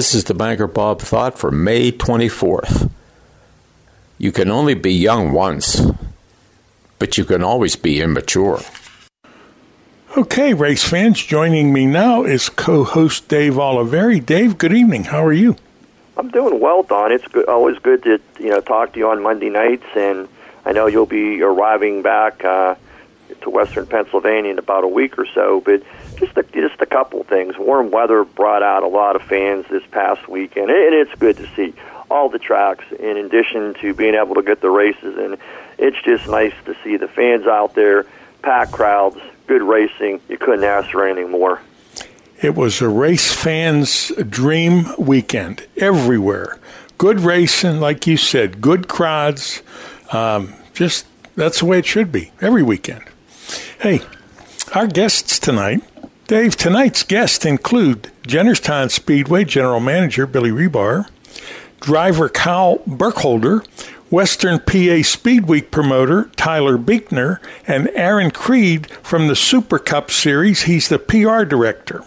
This is the Banker Bob thought for May 24th. You can only be young once, but you can always be immature. Okay, race fans, joining me now is co host Dave Oliveri. Dave, good evening. How are you? I'm doing well, Don. It's good, always good to you know talk to you on Monday nights, and I know you'll be arriving back uh, to Western Pennsylvania in about a week or so. But just a, just a couple things. Warm weather brought out a lot of fans this past weekend, and it's good to see all the tracks. In addition to being able to get the races, and it's just nice to see the fans out there, packed crowds, good racing. You couldn't ask for anything more. It was a race fan's dream weekend everywhere. Good racing, like you said, good crowds. Um, just that's the way it should be every weekend. Hey, our guests tonight, Dave, tonight's guests include Jennerstown Speedway General Manager Billy Rebar, driver Kyle Burkholder, Western PA Speed Week promoter Tyler Beekner, and Aaron Creed from the Super Cup Series. He's the PR director.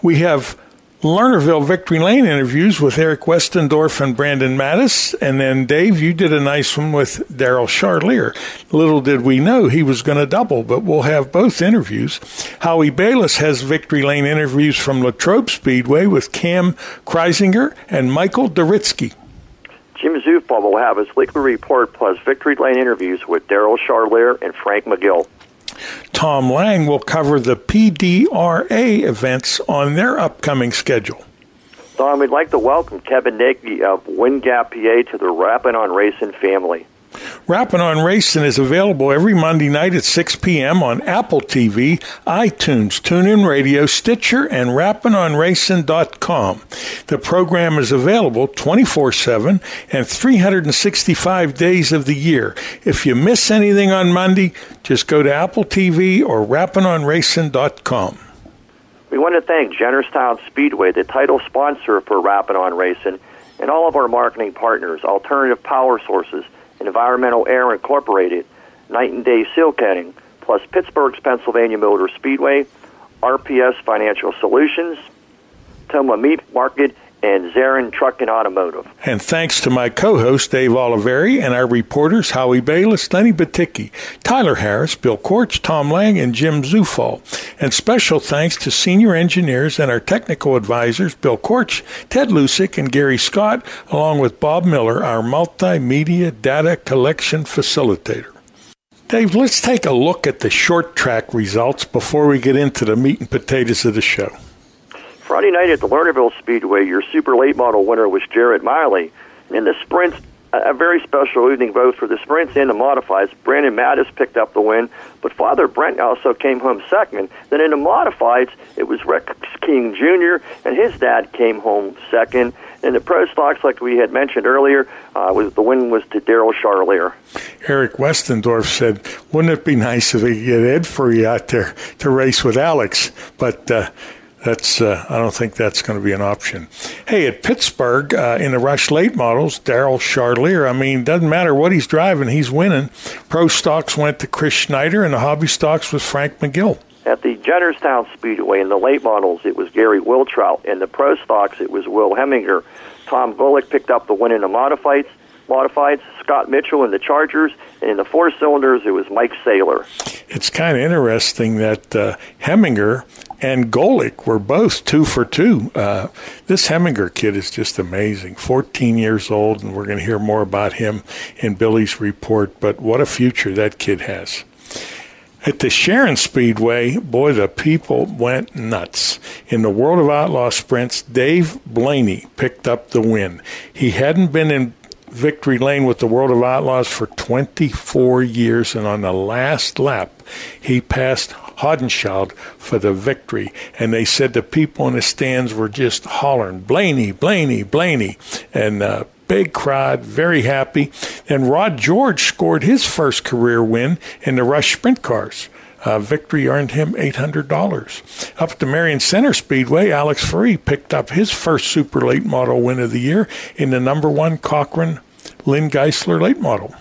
We have Lernerville Victory Lane interviews with Eric Westendorf and Brandon Mattis. And then, Dave, you did a nice one with Daryl Charlier. Little did we know he was going to double, but we'll have both interviews. Howie Bayless has Victory Lane interviews from Latrobe Speedway with Cam Kreisinger and Michael Doritsky. Jim Zufall will have his weekly report plus Victory Lane interviews with Daryl Charlier and Frank McGill. Tom Lang will cover the PDRA events on their upcoming schedule. Tom, we'd like to welcome Kevin Nagy of Wind Gap, PA to the Rappin' on Racing family. Rappin' on Racing is available every Monday night at 6 p.m. on Apple TV, iTunes, TuneIn Radio, Stitcher, and rappinonracing.com. The program is available 24 7 and 365 days of the year. If you miss anything on Monday, just go to Apple TV or rappinonracing.com. We want to thank Jennerstown Speedway, the title sponsor for Rappin' on Racing, and all of our marketing partners, Alternative Power Sources, Environmental Air Incorporated, Night and Day Seal Coating, plus Pittsburgh's Pennsylvania Motor Speedway, RPS Financial Solutions, Toma Meat Market, and Zarin Truck and Automotive. And thanks to my co host, Dave Oliveri, and our reporters, Howie Bayless, Lenny Baticki, Tyler Harris, Bill Korch, Tom Lang, and Jim Zufall. And special thanks to senior engineers and our technical advisors, Bill Korch, Ted Lusick, and Gary Scott, along with Bob Miller, our multimedia data collection facilitator. Dave, let's take a look at the short track results before we get into the meat and potatoes of the show. Friday night at the Lernerville Speedway, your super late model winner was Jarrett Miley. In the sprints, a very special evening both for the sprints and the modifieds. Brandon Mattis picked up the win, but Father Brent also came home second. Then in the modifieds, it was Rex King Jr. and his dad came home second. In the pro stocks, like we had mentioned earlier, uh, was the win was to Daryl Charlier. Eric Westendorf said, "Wouldn't it be nice if we could get Ed Free out there to race with Alex?" But uh, that's uh, I don't think that's going to be an option. Hey, at Pittsburgh uh, in the Rush Late models, Daryl Charlier. I mean, doesn't matter what he's driving, he's winning. Pro stocks went to Chris Schneider, and the hobby stocks was Frank McGill. At the Jennerstown Speedway in the late models, it was Gary Wiltrout. In the pro stocks, it was Will Heminger. Tom Golick picked up the win in the modifieds. Modifieds, Scott Mitchell in the Chargers, and in the four cylinders, it was Mike Saylor. it's kind of interesting that uh, Heminger and Golick were both two for two. Uh, this Heminger kid is just amazing. 14 years old, and we're going to hear more about him in Billy's report. But what a future that kid has. At the Sharon Speedway, boy, the people went nuts. In the World of Outlaw sprints, Dave Blaney picked up the win. He hadn't been in victory lane with the World of Outlaws for 24 years, and on the last lap, he passed Haudenschild for the victory. And they said the people in the stands were just hollering, Blaney, Blaney, Blaney. And uh, big crowd, very happy. And Rod George scored his first career win in the Rush Sprint Cars. Uh, victory earned him $800. Up at the Marion Center Speedway, Alex Free picked up his first super late model win of the year in the number one Cochran Lynn Geisler late model.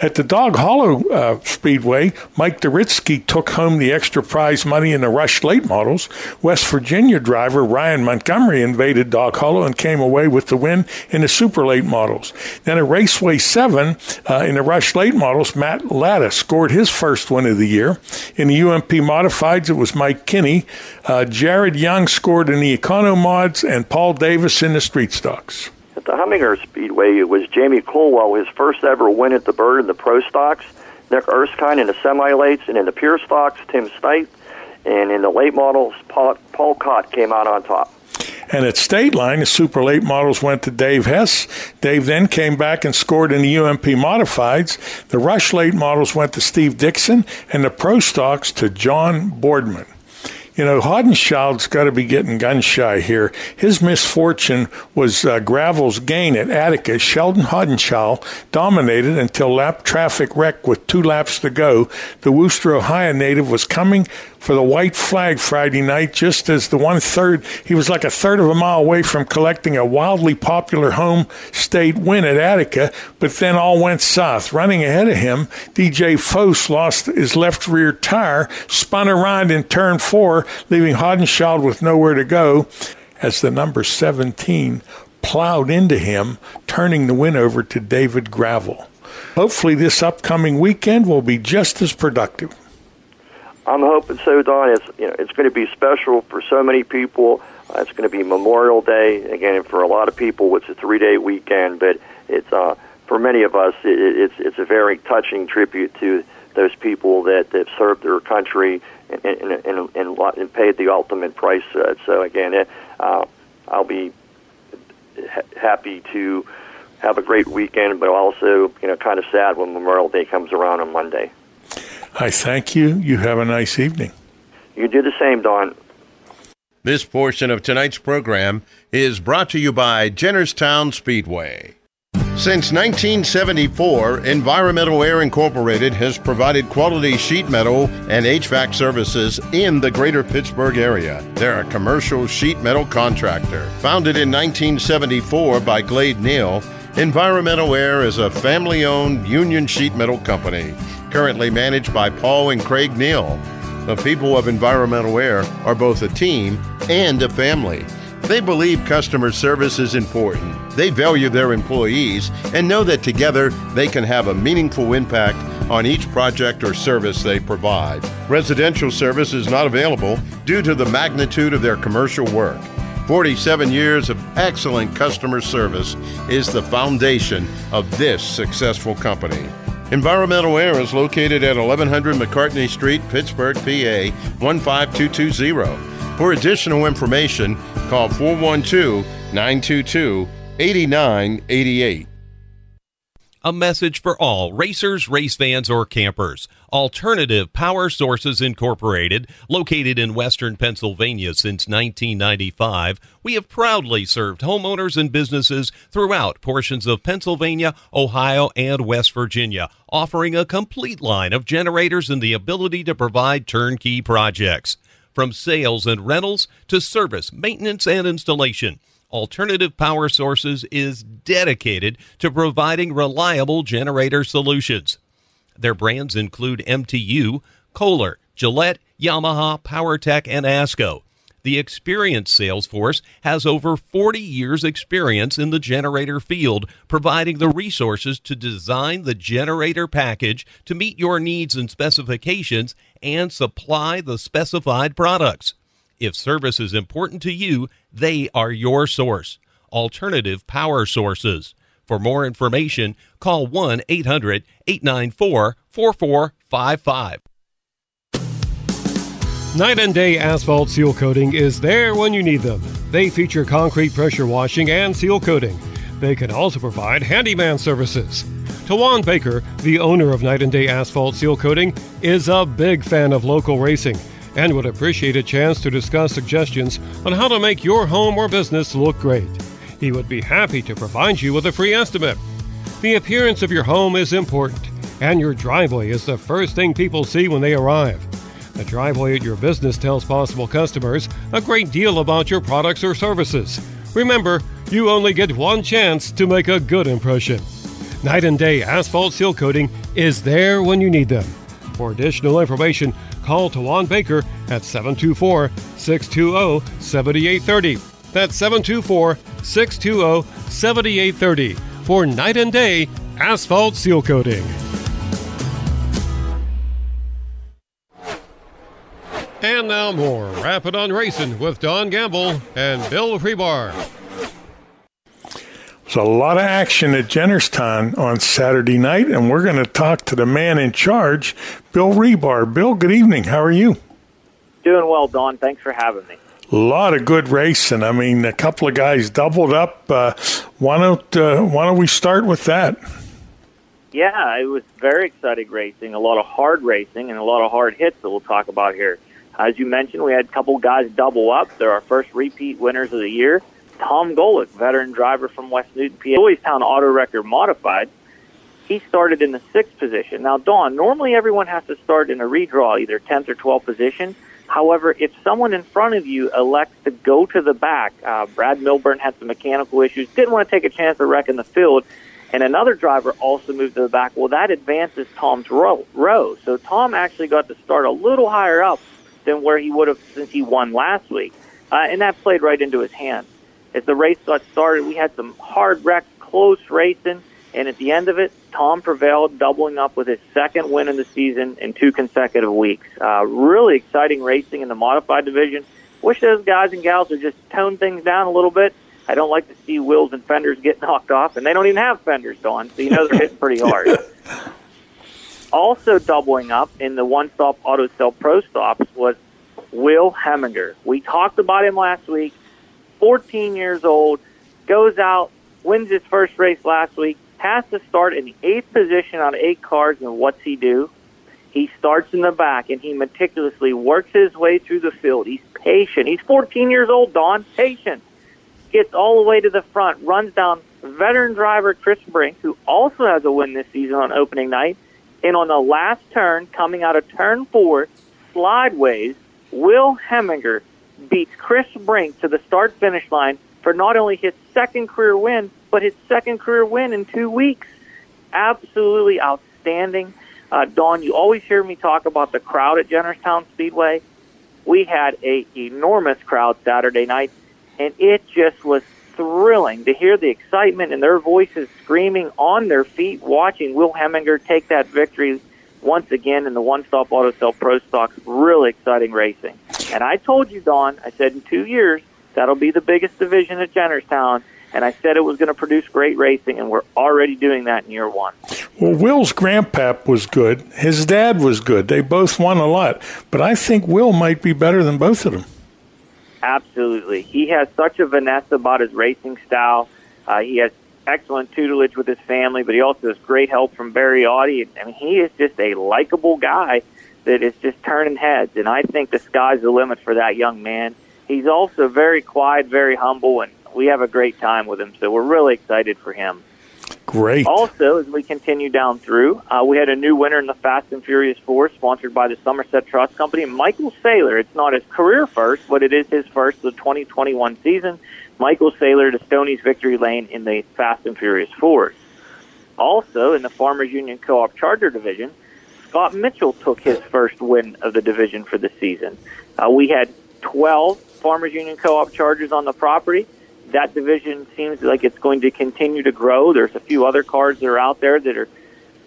At the Dog Hollow uh, Speedway, Mike Duritsky took home the extra prize money in the Rush Late Models. West Virginia driver Ryan Montgomery invaded Dog Hollow and came away with the win in the Super Late Models. Then at Raceway 7 uh, in the Rush Late Models, Matt Latta scored his first win of the year. In the UMP Modifieds, it was Mike Kinney. Uh, Jared Young scored in the Econo Mods and Paul Davis in the Street Stocks the Hummingbird Speedway, was Jamie Colwell, his first ever win at the Bird in the Pro Stocks. Nick Erskine in the semi lates, and in the Pure Stocks, Tim Stipe. And in the late models, Paul, Paul Cott came out on top. And at State Line, the super late models went to Dave Hess. Dave then came back and scored in the UMP modifieds. The Rush late models went to Steve Dixon, and the Pro Stocks to John Boardman. You know, Haudenschild's got to be getting gun shy here. His misfortune was uh, Gravel's gain at Attica. Sheldon Haudenschild dominated until lap traffic wreck with two laps to go. The Wooster, Ohio native was coming for the white flag Friday night, just as the one third, he was like a third of a mile away from collecting a wildly popular home state win at Attica, but then all went south. Running ahead of him, DJ Foss lost his left rear tire, spun around in turn four, leaving Haudenschild with nowhere to go as the number 17 plowed into him, turning the win over to David Gravel. Hopefully, this upcoming weekend will be just as productive. I'm hoping so, Don. It's you know it's going to be special for so many people. Uh, it's going to be Memorial Day again for a lot of people. It's a three day weekend, but it's uh, for many of us it, it's it's a very touching tribute to those people that that served their country and and and, and, and paid the ultimate price. Uh, so again, it, uh, I'll be ha- happy to have a great weekend, but also you know kind of sad when Memorial Day comes around on Monday. I thank you. You have a nice evening. You do the same, Don. This portion of tonight's program is brought to you by Jennerstown Speedway. Since 1974, Environmental Air Incorporated has provided quality sheet metal and HVAC services in the greater Pittsburgh area. They're a commercial sheet metal contractor. Founded in 1974 by Glade Neal, Environmental Air is a family owned union sheet metal company currently managed by Paul and Craig Neal. The people of Environmental Air are both a team and a family. They believe customer service is important. They value their employees and know that together they can have a meaningful impact on each project or service they provide. Residential service is not available due to the magnitude of their commercial work. 47 years of excellent customer service is the foundation of this successful company. Environmental Air is located at 1100 McCartney Street, Pittsburgh, PA 15220. For additional information, call 412 922 8988. A message for all racers, race fans, or campers. Alternative Power Sources Incorporated, located in western Pennsylvania since 1995, we have proudly served homeowners and businesses throughout portions of Pennsylvania, Ohio, and West Virginia, offering a complete line of generators and the ability to provide turnkey projects. From sales and rentals to service, maintenance, and installation. Alternative Power Sources is dedicated to providing reliable generator solutions. Their brands include MTU, Kohler, Gillette, Yamaha, PowerTech, and ASCO. The experienced sales force has over 40 years' experience in the generator field, providing the resources to design the generator package to meet your needs and specifications and supply the specified products. If service is important to you, they are your source. Alternative power sources. For more information, call 1 800 894 4455. Night and Day Asphalt Seal Coating is there when you need them. They feature concrete pressure washing and seal coating. They can also provide handyman services. Tawan Baker, the owner of Night and Day Asphalt Seal Coating, is a big fan of local racing and would appreciate a chance to discuss suggestions on how to make your home or business look great. He would be happy to provide you with a free estimate. The appearance of your home is important, and your driveway is the first thing people see when they arrive. The driveway at your business tells possible customers a great deal about your products or services. Remember, you only get one chance to make a good impression. Night and Day Asphalt Seal Coating is there when you need them. For additional information, call Tawan Baker at 724 620 7830. That's 724 620 7830 for Night and Day Asphalt Seal Coating. And now more Rappin' on Racing with Don Gamble and Bill Rebar. There's a lot of action at Jennerstown on Saturday night, and we're going to talk to the man in charge, Bill Rebar. Bill, good evening. How are you? Doing well, Don. Thanks for having me. A lot of good racing. I mean, a couple of guys doubled up. Uh, why don't uh, Why don't we start with that? Yeah, it was very exciting racing. A lot of hard racing and a lot of hard hits that we'll talk about here. As you mentioned, we had a couple guys double up. They're our first repeat winners of the year. Tom Golick, veteran driver from West Newton, PA, Town Auto Record Modified. He started in the sixth position. Now, Don, normally everyone has to start in a redraw, either 10th or 12th position. However, if someone in front of you elects to go to the back, uh, Brad Milburn had some mechanical issues, didn't want to take a chance of wrecking the field, and another driver also moved to the back. Well, that advances Tom's row. row. So Tom actually got to start a little higher up than where he would have since he won last week. Uh, and that played right into his hands. As the race got started, we had some hard wrecks, close racing, and at the end of it, Tom prevailed, doubling up with his second win in the season in two consecutive weeks. Uh, really exciting racing in the modified division. Wish those guys and gals would just tone things down a little bit. I don't like to see wheels and fenders get knocked off, and they don't even have fenders, Don, so you know they're hitting pretty hard. Also doubling up in the one-stop auto sell pro stocks was Will Heminger. We talked about him last week. 14 years old, goes out, wins his first race last week, has to start in the eighth position on eight cars, and what's he do? He starts in the back and he meticulously works his way through the field. He's patient. He's 14 years old, Don. Patient. Gets all the way to the front, runs down veteran driver Chris Brink, who also has a win this season on opening night. And on the last turn, coming out of turn four, slideways, Will Heminger beats Chris Brink to the start finish line for not only his second career win, but his second career win in two weeks. Absolutely outstanding. Uh, Don, you always hear me talk about the crowd at Jennerstown Speedway. We had a enormous crowd Saturday night, and it just was thrilling to hear the excitement and their voices screaming on their feet, watching Will Heminger take that victory once again in the One Stop Auto Sell Pro Stocks. Really exciting racing. And I told you, Don, I said in two years, that'll be the biggest division at Jennerstown. And I said it was going to produce great racing, and we're already doing that in year one. Well, Will's grandpap was good. His dad was good. They both won a lot. But I think Will might be better than both of them. Absolutely. He has such a Vanessa about his racing style. Uh, he has excellent tutelage with his family, but he also has great help from Barry Audi. I mean, he is just a likable guy that is just turning heads, and I think the sky's the limit for that young man. He's also very quiet, very humble, and we have a great time with him, so we're really excited for him. Great. Also, as we continue down through, uh, we had a new winner in the Fast and Furious 4, sponsored by the Somerset Trust Company, Michael Saylor. It's not his career first, but it is his first the 2021 season. Michael Saylor to Stoney's victory lane in the Fast and Furious 4. Also, in the Farmers Union Co-op Charger Division, Scott Mitchell took his first win of the division for the season. Uh, we had 12 Farmers Union Co-op Chargers on the property. That division seems like it's going to continue to grow. There's a few other cars that are out there that are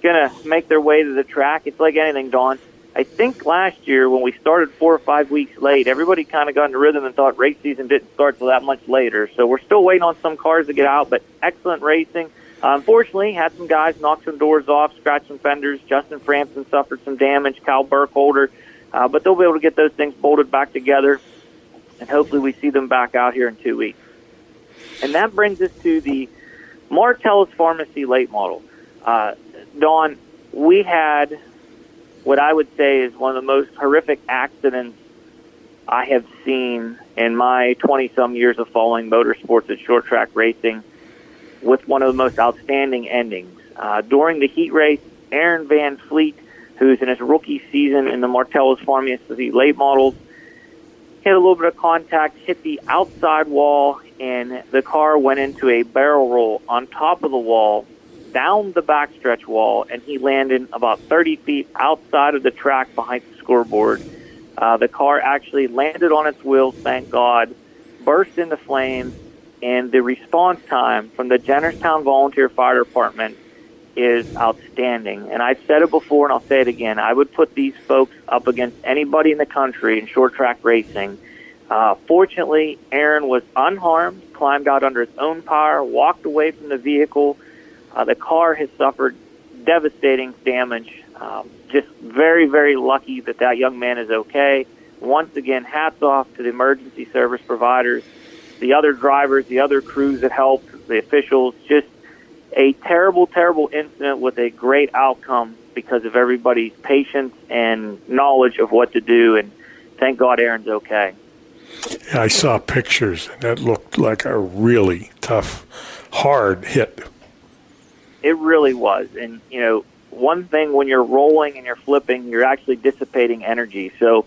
going to make their way to the track. It's like anything, Don. I think last year when we started four or five weeks late, everybody kind of got into rhythm and thought race season didn't start till that much later. So we're still waiting on some cars to get out, but excellent racing. Uh, unfortunately, had some guys knock some doors off, scratch some fenders. Justin Frampton suffered some damage. Kyle Burkholder, uh, but they'll be able to get those things bolted back together, and hopefully we see them back out here in two weeks. And that brings us to the Martella's Pharmacy late model. Uh, Don, we had what I would say is one of the most horrific accidents I have seen in my 20 some years of following motorsports and short track racing with one of the most outstanding endings. Uh, during the heat race, Aaron Van Fleet, who's in his rookie season in the Martella's Pharmacy late models, hit a little bit of contact, hit the outside wall, and the car went into a barrel roll on top of the wall down the backstretch wall, and he landed about 30 feet outside of the track behind the scoreboard. Uh, the car actually landed on its wheels, thank God, burst into flames, and the response time from the Jennerstown Volunteer Fire Department is outstanding. And I've said it before, and I'll say it again. I would put these folks up against anybody in the country in short track racing. Uh, fortunately, Aaron was unharmed, climbed out under his own power, walked away from the vehicle, uh, the car has suffered devastating damage. Um, just very, very lucky that that young man is okay. Once again, hats off to the emergency service providers, the other drivers, the other crews that helped, the officials. Just a terrible, terrible incident with a great outcome because of everybody's patience and knowledge of what to do. And thank God Aaron's okay. Yeah, I saw pictures, and that looked like a really tough, hard hit. It really was. And, you know, one thing when you're rolling and you're flipping, you're actually dissipating energy. So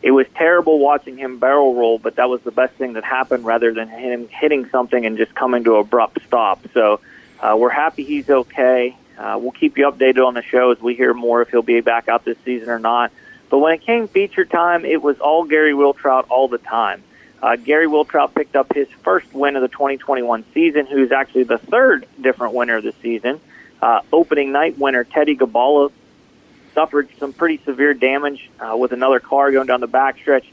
it was terrible watching him barrel roll, but that was the best thing that happened rather than him hitting something and just coming to a abrupt stop. So uh, we're happy he's okay. Uh, we'll keep you updated on the show as we hear more if he'll be back out this season or not. But when it came feature time, it was all Gary Wiltrout all the time. Uh, Gary Wiltrout picked up his first win of the 2021 season, who's actually the third different winner of the season. Uh, opening night winner Teddy Gabala suffered some pretty severe damage uh, with another car going down the backstretch.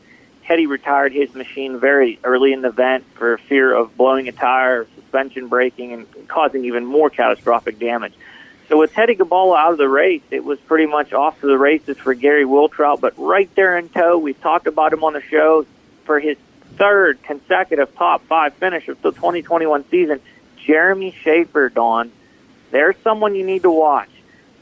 Teddy retired his machine very early in the event for fear of blowing a tire, suspension breaking, and causing even more catastrophic damage. So with Teddy Gabala out of the race, it was pretty much off to the races for Gary Wiltrout. But right there in tow, we've talked about him on the show for his third consecutive top five finish of the 2021 season. Jeremy Schaefer, Don. There's someone you need to watch.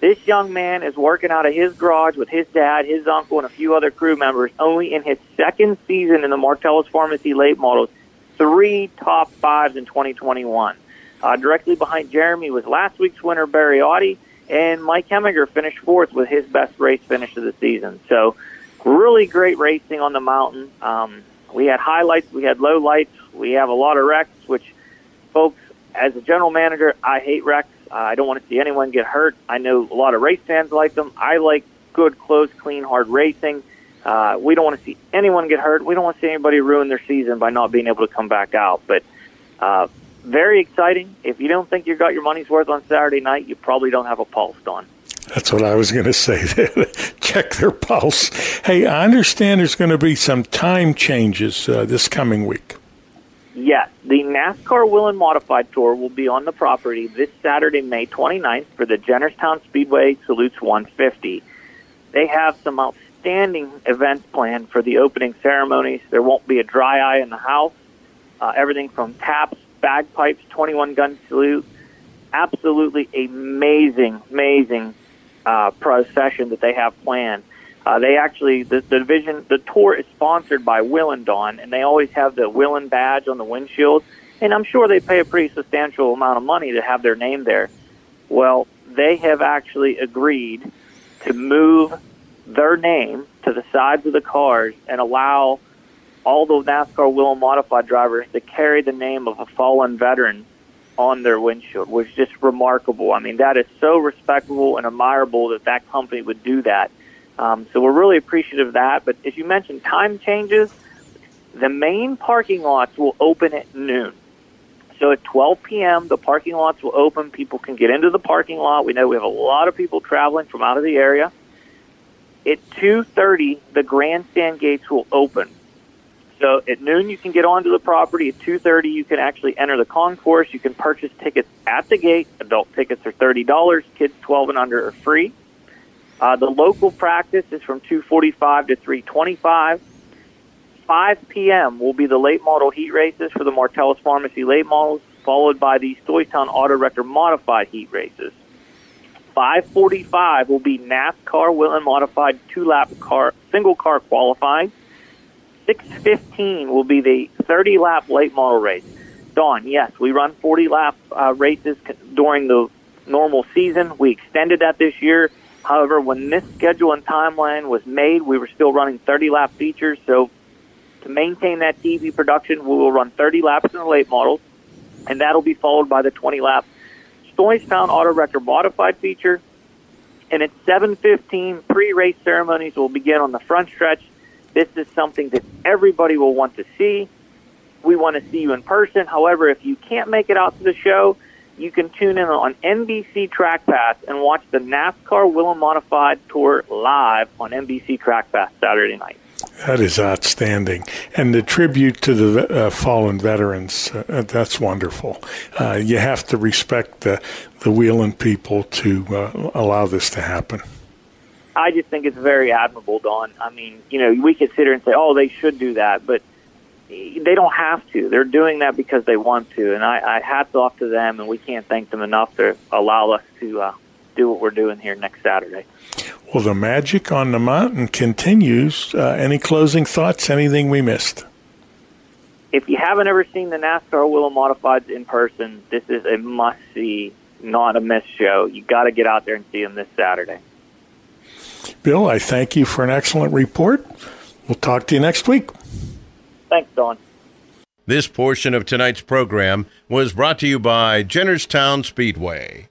This young man is working out of his garage with his dad, his uncle, and a few other crew members. Only in his second season in the Martella's Pharmacy late models, three top fives in 2021. Uh, directly behind Jeremy was last week's winner Barry Audi, and Mike Heminger finished fourth with his best race finish of the season. So, really great racing on the mountain. Um, we had highlights, we had low lights, we have a lot of wrecks, which, folks, as a general manager, I hate wrecks. Uh, I don't want to see anyone get hurt. I know a lot of race fans like them. I like good, close, clean, hard racing. Uh, we don't want to see anyone get hurt. We don't want to see anybody ruin their season by not being able to come back out. But uh, very exciting. If you don't think you got your money's worth on Saturday night, you probably don't have a pulse on. That's what I was going to say. Check their pulse. Hey, I understand there's going to be some time changes uh, this coming week. Yes, the NASCAR Whelen Modified Tour will be on the property this Saturday, May 29th for the Jennerstown Speedway Salutes 150. They have some outstanding events planned for the opening ceremonies. There won't be a dry eye in the house. Uh, everything from taps, bagpipes, 21 gun salute. Absolutely amazing, amazing uh, procession that they have planned. Uh, they actually the, the division the tour is sponsored by Willendon, and they always have the Whelen badge on the windshield. And I'm sure they pay a pretty substantial amount of money to have their name there. Well, they have actually agreed to move their name to the sides of the cars and allow all the NASCAR Whelen modified drivers to carry the name of a fallen veteran on their windshield, which is just remarkable. I mean, that is so respectable and admirable that that company would do that. Um, so we're really appreciative of that. But as you mentioned, time changes. The main parking lots will open at noon. So at 12 p.m., the parking lots will open. People can get into the parking lot. We know we have a lot of people traveling from out of the area. At 2:30, the grandstand gates will open. So at noon, you can get onto the property. At 2:30, you can actually enter the concourse. You can purchase tickets at the gate. Adult tickets are thirty dollars. Kids 12 and under are free. Uh, the local practice is from 2:45 to 3:25. 5 p.m. will be the late model heat races for the Martella's Pharmacy late models, followed by the Stoystown Auto Record modified heat races. 5:45 will be NASCAR Whelen modified two-lap car single car qualifying. 6:15 will be the 30-lap late model race. Don, yes, we run 40-lap uh, races during the normal season. We extended that this year. However, when this schedule and timeline was made, we were still running 30-lap features. So, to maintain that TV production, we will run 30 laps in the late models, and that'll be followed by the 20-lap Stoystown Auto Record modified feature. And at 7:15, pre-race ceremonies will begin on the front stretch. This is something that everybody will want to see. We want to see you in person. However, if you can't make it out to the show, you can tune in on NBC Track Pass and watch the NASCAR Whelen Modified Tour live on NBC Track Pass Saturday night. That is outstanding. And the tribute to the uh, fallen veterans, uh, that's wonderful. Uh, you have to respect the, the Whelen people to uh, allow this to happen. I just think it's very admirable, Don. I mean, you know, we could sit here and say, oh, they should do that, but they don't have to. They're doing that because they want to. And I, I hats off to them, and we can't thank them enough to allow us to uh, do what we're doing here next Saturday. Well, the magic on the mountain continues. Uh, any closing thoughts? Anything we missed? If you haven't ever seen the NASCAR Whelen Modifieds in person, this is a must see, not a miss show. You got to get out there and see them this Saturday. Bill, I thank you for an excellent report. We'll talk to you next week. Thanks, Don. This portion of tonight's program was brought to you by Jennerstown Speedway.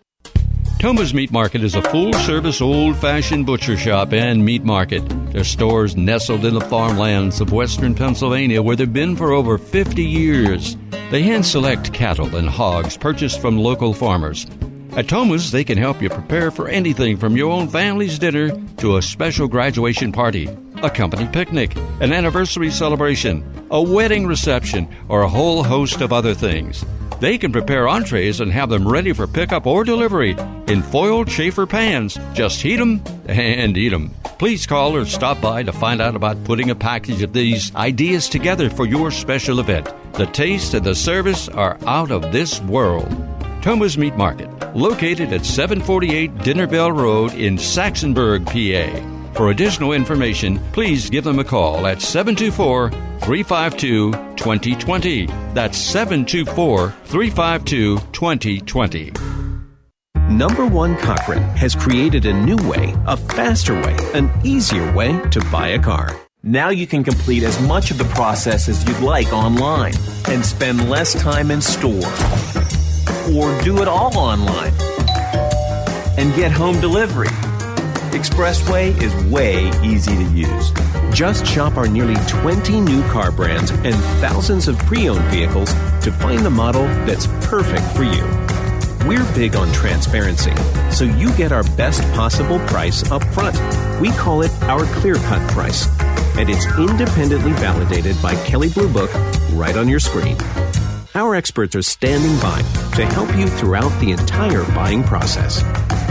Toma's Meat Market is a full service, old fashioned butcher shop and meat market. Their stores nestled in the farmlands of western Pennsylvania where they've been for over 50 years. They hand select cattle and hogs purchased from local farmers. At Toma's, they can help you prepare for anything from your own family's dinner to a special graduation party, a company picnic, an anniversary celebration, a wedding reception, or a whole host of other things. They can prepare entrees and have them ready for pickup or delivery in foiled chafer pans. Just heat them and eat them. Please call or stop by to find out about putting a package of these ideas together for your special event. The taste and the service are out of this world. Toma's Meat Market, located at 748 Dinner Bell Road in Saxonburg, PA. For additional information, please give them a call at 724 352 2020. That's 724 352 2020. Number One Cochran has created a new way, a faster way, an easier way to buy a car. Now you can complete as much of the process as you'd like online and spend less time in store. Or do it all online and get home delivery Expressway is way easy to use. Just shop our nearly 20 new car brands and thousands of pre owned vehicles to find the model that's perfect for you. We're big on transparency, so you get our best possible price up front. We call it our clear cut price, and it's independently validated by Kelley Blue Book right on your screen. Our experts are standing by to help you throughout the entire buying process.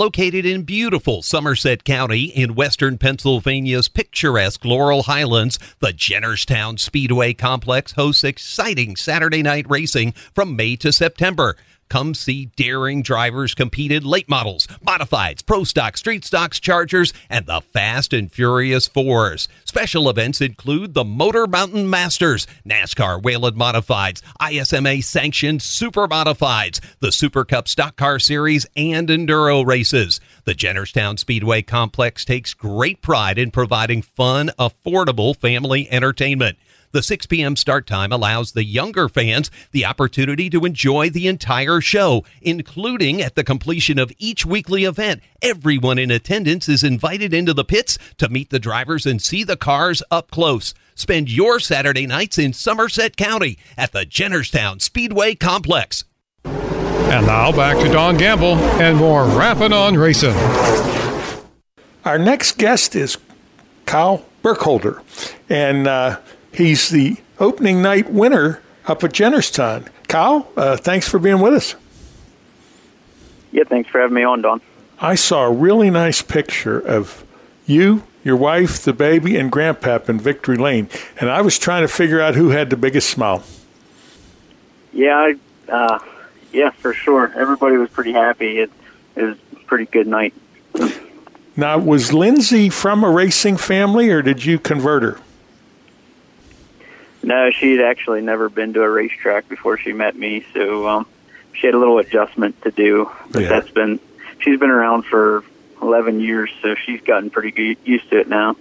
Located in beautiful Somerset County in western Pennsylvania's picturesque Laurel Highlands, the Jennerstown Speedway Complex hosts exciting Saturday night racing from May to September. Come see daring drivers compete in late models, modifieds, pro stock, street stocks, chargers, and the Fast and Furious Fours. Special events include the Motor Mountain Masters, NASCAR Whelen Modifieds, ISMA sanctioned Super Modifieds, the Super Cup Stock Car Series, and Enduro races. The Jennerstown Speedway Complex takes great pride in providing fun, affordable family entertainment. The 6 p.m. start time allows the younger fans the opportunity to enjoy the entire show, including at the completion of each weekly event. Everyone in attendance is invited into the pits to meet the drivers and see the cars up close. Spend your Saturday nights in Somerset County at the Jennerstown Speedway Complex. And now back to Don Gamble and more Rapping on Racing. Our next guest is Kyle Burkholder, and uh, he's the opening night winner up at Jennerstown. Kyle, uh, thanks for being with us. Yeah, thanks for having me on, Don. I saw a really nice picture of you, your wife, the baby, and Grandpap in Victory Lane, and I was trying to figure out who had the biggest smile. Yeah, I, uh, yeah, for sure. Everybody was pretty happy. It, it was a pretty good night. Now, was Lindsay from a racing family, or did you convert her? No, she had actually never been to a racetrack before she met me, so um, she had a little adjustment to do. But Yeah. that's been she's been around for eleven years, so she's gotten pretty good, used to it now.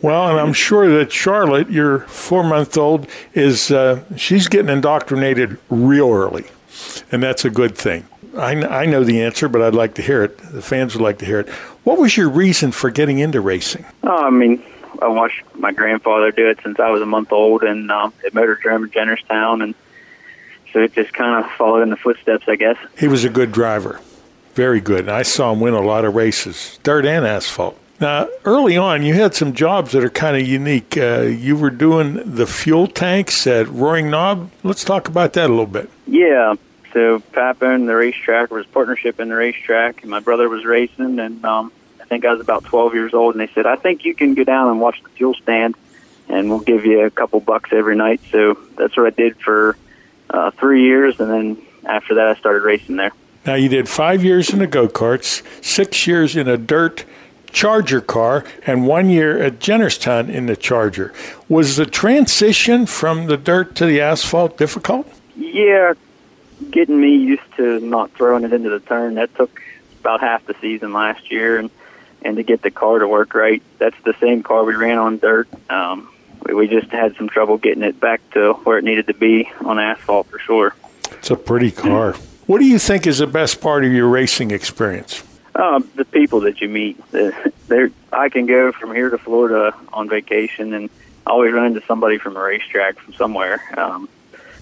Well, and I'm sure that Charlotte, your four month old, is uh, she's getting indoctrinated real early, and that's a good thing. I, I know the answer, but I'd like to hear it. The fans would like to hear it. What was your reason for getting into racing? Oh, I mean, I watched my grandfather do it since I was a month old, and um, at Motordrome in Jennerstown, and so it just kind of followed in the footsteps, I guess. He was a good driver, very good. And I saw him win a lot of races, dirt and asphalt. Now, early on, you had some jobs that are kind of unique. Uh, you were doing the fuel tanks at Roaring Knob. Let's talk about that a little bit. Yeah. So Papa and the racetrack was partnership in the racetrack, and my brother was racing, and um, think I was about 12 years old, and they said, "I think you can go down and watch the fuel stand, and we'll give you a couple bucks every night." So that's what I did for uh, three years, and then after that, I started racing there. Now, you did five years in the go karts, six years in a dirt Charger car, and one year at Jennerstown in the Charger. Was the transition from the dirt to the asphalt difficult? Yeah, getting me used to not throwing it into the turn that took about half the season last year, and and to get the car to work right. That's the same car we ran on dirt. Um, we, we just had some trouble getting it back to where it needed to be on asphalt for sure. It's a pretty car. What do you think is the best part of your racing experience? Um, the people that you meet. They're, I can go from here to Florida on vacation and always run into somebody from a racetrack from somewhere. Um,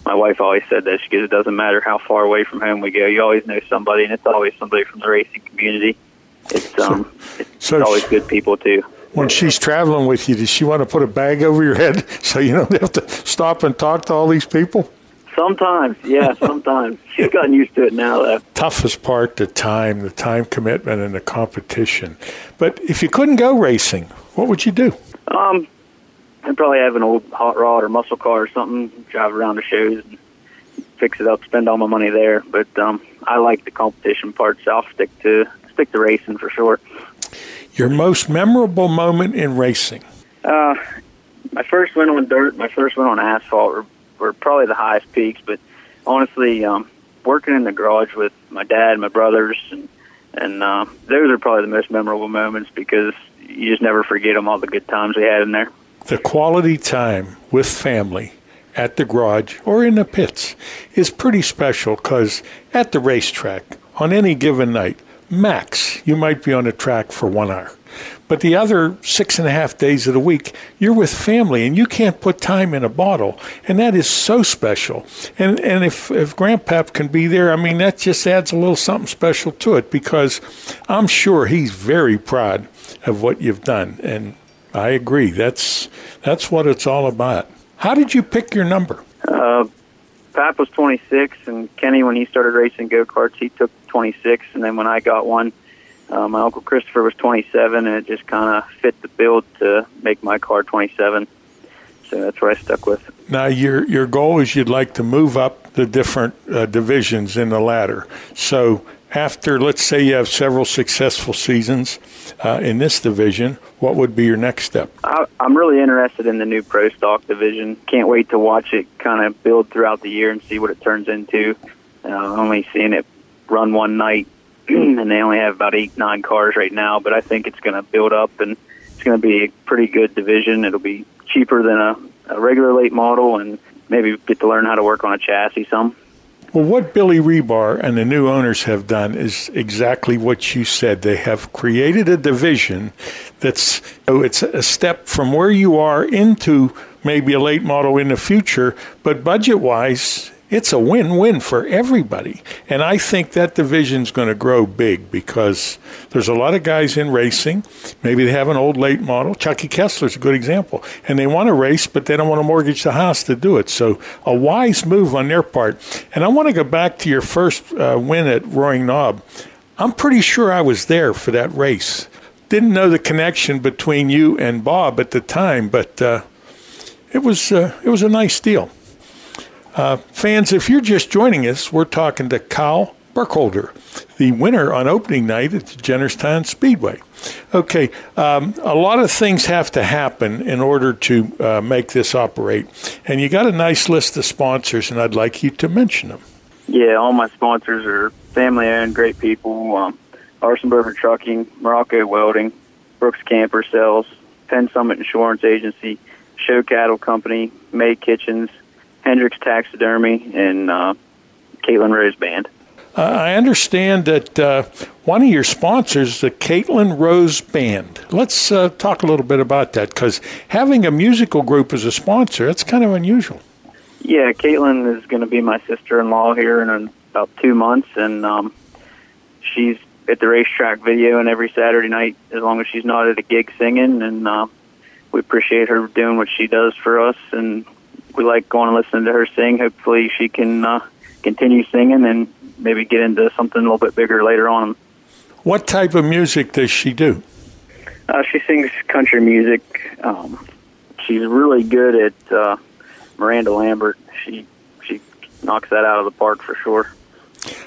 my wife always said that because it doesn't matter how far away from home we go, you always know somebody, and it's always somebody from the racing community. It's um, it's so always good people too. When she's traveling with you, does she want to put a bag over your head so you don't have to stop and talk to all these people? Sometimes, yeah, sometimes she's gotten used to it now. Though. Toughest part, the time, the time commitment, and the competition. But if you couldn't go racing, what would you do? Um, I'd probably have an old hot rod or muscle car or something, drive around the shows and fix it up, spend all my money there. But um, I like the competition part, so I'll stick to stick to racing for sure. Your most memorable moment in racing? Uh, my first win on dirt, my first win on asphalt were, were probably the highest peaks. But honestly, um, working in the garage with my dad, my brothers, and and uh, those are probably the most memorable moments because you just never forget them all the good times we had in there. The quality time with family at the garage or in the pits is pretty special because at the racetrack, on any given night, max, you might be on a track for one hour. But the other six and a half days of the week, you're with family and you can't put time in a bottle. And that is so special. And, and if, if Grandpap can be there, I mean, that just adds a little something special to it because I'm sure he's very proud of what you've done. And I agree. That's, that's what it's all about. How did you pick your number? Uh, Pap was 26, and Kenny, when he started racing go karts, he took 26. And then when I got one, uh, my uncle Christopher was 27, and it just kind of fit the build to make my car 27. So that's what I stuck with. Now, your, your goal is you'd like to move up the different uh, divisions in the ladder. So after, let's say, you have several successful seasons uh, in this division, what would be your next step? I, I'm really interested in the new Pro Stock division. Can't wait to watch it kind of build throughout the year and see what it turns into. Uh, only seeing it run one night, and they only have about eight, nine cars right now, but I think it's going to build up and it's going to be a pretty good division. It'll be cheaper than a, a regular late model and maybe get to learn how to work on a chassis some. Well, what Billy Rebar and the new owners have done is exactly what you said. They have created a division that's oh, it's a step from where you are into maybe a late model in the future, but budget wise, it's a win-win for everybody. And I think that division's going to grow big because there's a lot of guys in racing. Maybe they have an old late model. Chucky Kessler's a good example. And they want to race, but they don't want to mortgage the house to do it. So a wise move on their part. And I want to go back to your first uh, win at Roaring Knob. I'm pretty sure I was there for that race. Didn't know the connection between you and Bob at the time, but uh, it was uh, it was a nice deal. Uh, fans, if you're just joining us, we're talking to Kyle Burkholder, the winner on opening night at the Jennerstown Speedway. Okay, um, a lot of things have to happen in order to uh, make this operate, and you got a nice list of sponsors, and I'd like you to mention them. Yeah, all my sponsors are family owned, great people. Um, Arsenberger Trucking, Morocco Welding, Brooks Camper Sales, Penn Summit Insurance Agency, Show Cattle Company, May Kitchens, Hendricks Taxidermy, and uh, Caitlin Rose Band. Uh, I understand that uh, one of your sponsors, is the Caitlin Rose Band. Let's uh, talk a little bit about that because having a musical group as a sponsor, that's kind of unusual. Yeah, Caitlin is going to be my sister-in-law here in about two months, and um, she's at the racetrack video and every Saturday night as long as she's not at a gig singing, and uh, we appreciate her doing what she does for us, and we like going and listening to her sing. Hopefully, she can uh, continue singing and maybe get into something a little bit bigger later on. What type of music does she do? Uh, she sings country music. Um, she's really good at uh, Miranda Lambert. She she knocks that out of the park for sure.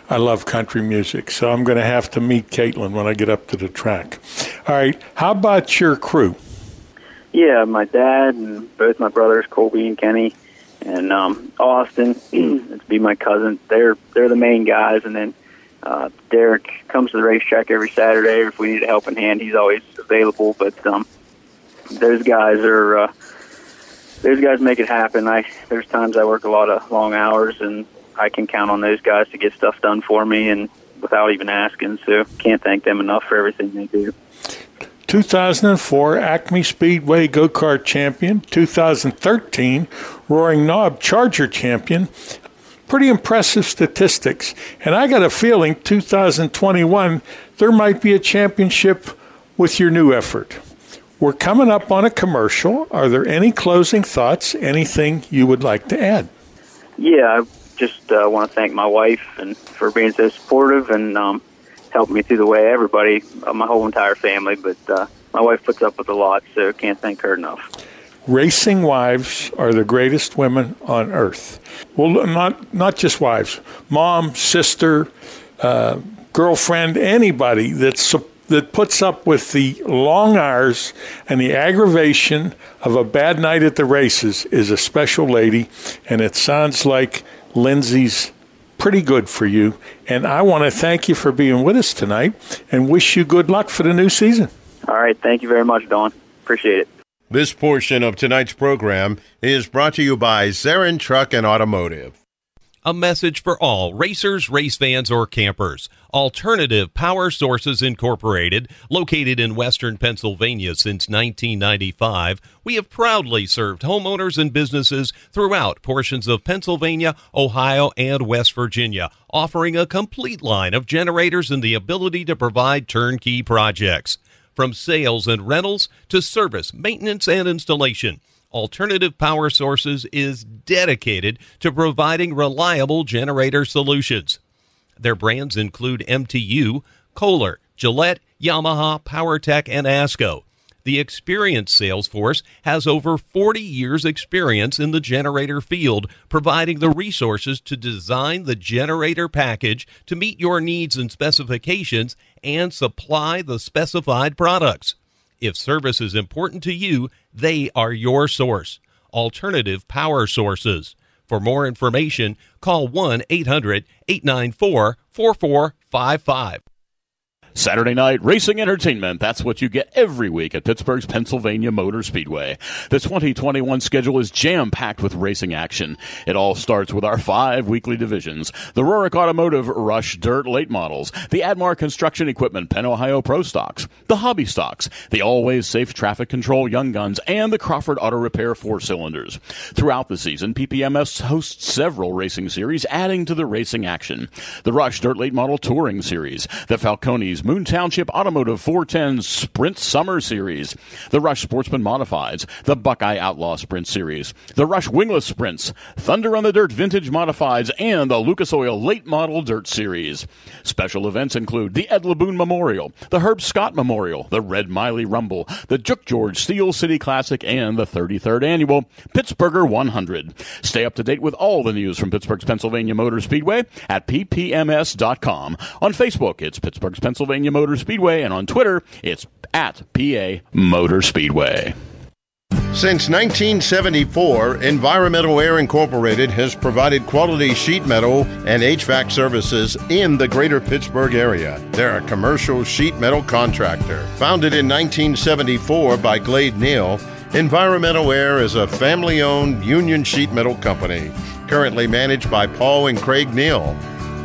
I love country music, so I'm going to have to meet Caitlin when I get up to the track. All right, how about your crew? Yeah, my dad and both my brothers, Colby and Kenny, and um, Austin. it's be my cousin. They're they're the main guys, and then uh, Derek comes to the racetrack every Saturday. If we need a helping hand, he's always available. But um, those guys are uh, those guys make it happen. I there's times I work a lot of long hours, and I can count on those guys to get stuff done for me, and without even asking. So can't thank them enough for everything they do. 2004 Acme Speedway Go Kart Champion, 2013 Roaring Knob Charger Champion. Pretty impressive statistics. And I got a feeling 2021 there might be a championship with your new effort. We're coming up on a commercial. Are there any closing thoughts? Anything you would like to add? Yeah, I just uh, want to thank my wife and for being so supportive and um, helped me through the way. Everybody, uh, my whole entire family, but uh, my wife puts up with a lot, so can't thank her enough. Racing wives are the greatest women on earth. Well, not not just wives, mom, sister, uh, girlfriend, anybody that's that puts up with the long hours and the aggravation of a bad night at the races is a special lady, and it sounds like Lindsay's pretty good for you. And I want to thank you for being with us tonight and wish you good luck for the new season. All right. Thank you very much, Don. Appreciate it. This portion of tonight's program is brought to you by Zarin Truck and Automotive. A message for all racers, race fans, or campers. Alternative Power Sources Incorporated, located in western Pennsylvania since 1995, we have proudly served homeowners and businesses throughout portions of Pennsylvania, Ohio, and West Virginia, offering a complete line of generators and the ability to provide turnkey projects. From sales and rentals to service, maintenance, and installation. Alternative Power Sources is dedicated to providing reliable generator solutions. Their brands include MTU, Kohler, Gillette, Yamaha, PowerTech, and ASCO. The experienced sales force has over 40 years' experience in the generator field, providing the resources to design the generator package to meet your needs and specifications and supply the specified products. If service is important to you, they are your source. Alternative Power Sources. For more information, call 1 800 894 4455. Saturday night racing entertainment. That's what you get every week at Pittsburgh's Pennsylvania Motor Speedway. The 2021 schedule is jam packed with racing action. It all starts with our five weekly divisions the Rorick Automotive Rush Dirt Late Models, the Admar Construction Equipment Penn Ohio Pro Stocks, the Hobby Stocks, the Always Safe Traffic Control Young Guns, and the Crawford Auto Repair Four Cylinders. Throughout the season, PPMS hosts several racing series, adding to the racing action. The Rush Dirt Late Model Touring Series, the Falcones Moon Township Automotive 410 Sprint Summer Series, the Rush Sportsman Modifieds, the Buckeye Outlaw Sprint Series, the Rush Wingless Sprints, Thunder on the Dirt Vintage Modifieds, and the Lucas Oil Late Model Dirt Series. Special events include the Ed Laboon Memorial, the Herb Scott Memorial, the Red Miley Rumble, the Juk George Steel City Classic, and the 33rd Annual Pittsburgher 100. Stay up to date with all the news from Pittsburgh's Pennsylvania Motor Speedway at ppms.com. On Facebook, it's Pittsburgh's Pennsylvania Motor Speedway, and on Twitter, it's at PA Motor Speedway. Since 1974, Environmental Air Incorporated has provided quality sheet metal and HVAC services in the greater Pittsburgh area. They're a commercial sheet metal contractor. Founded in 1974 by Glade Neal, Environmental Air is a family owned union sheet metal company, currently managed by Paul and Craig Neal.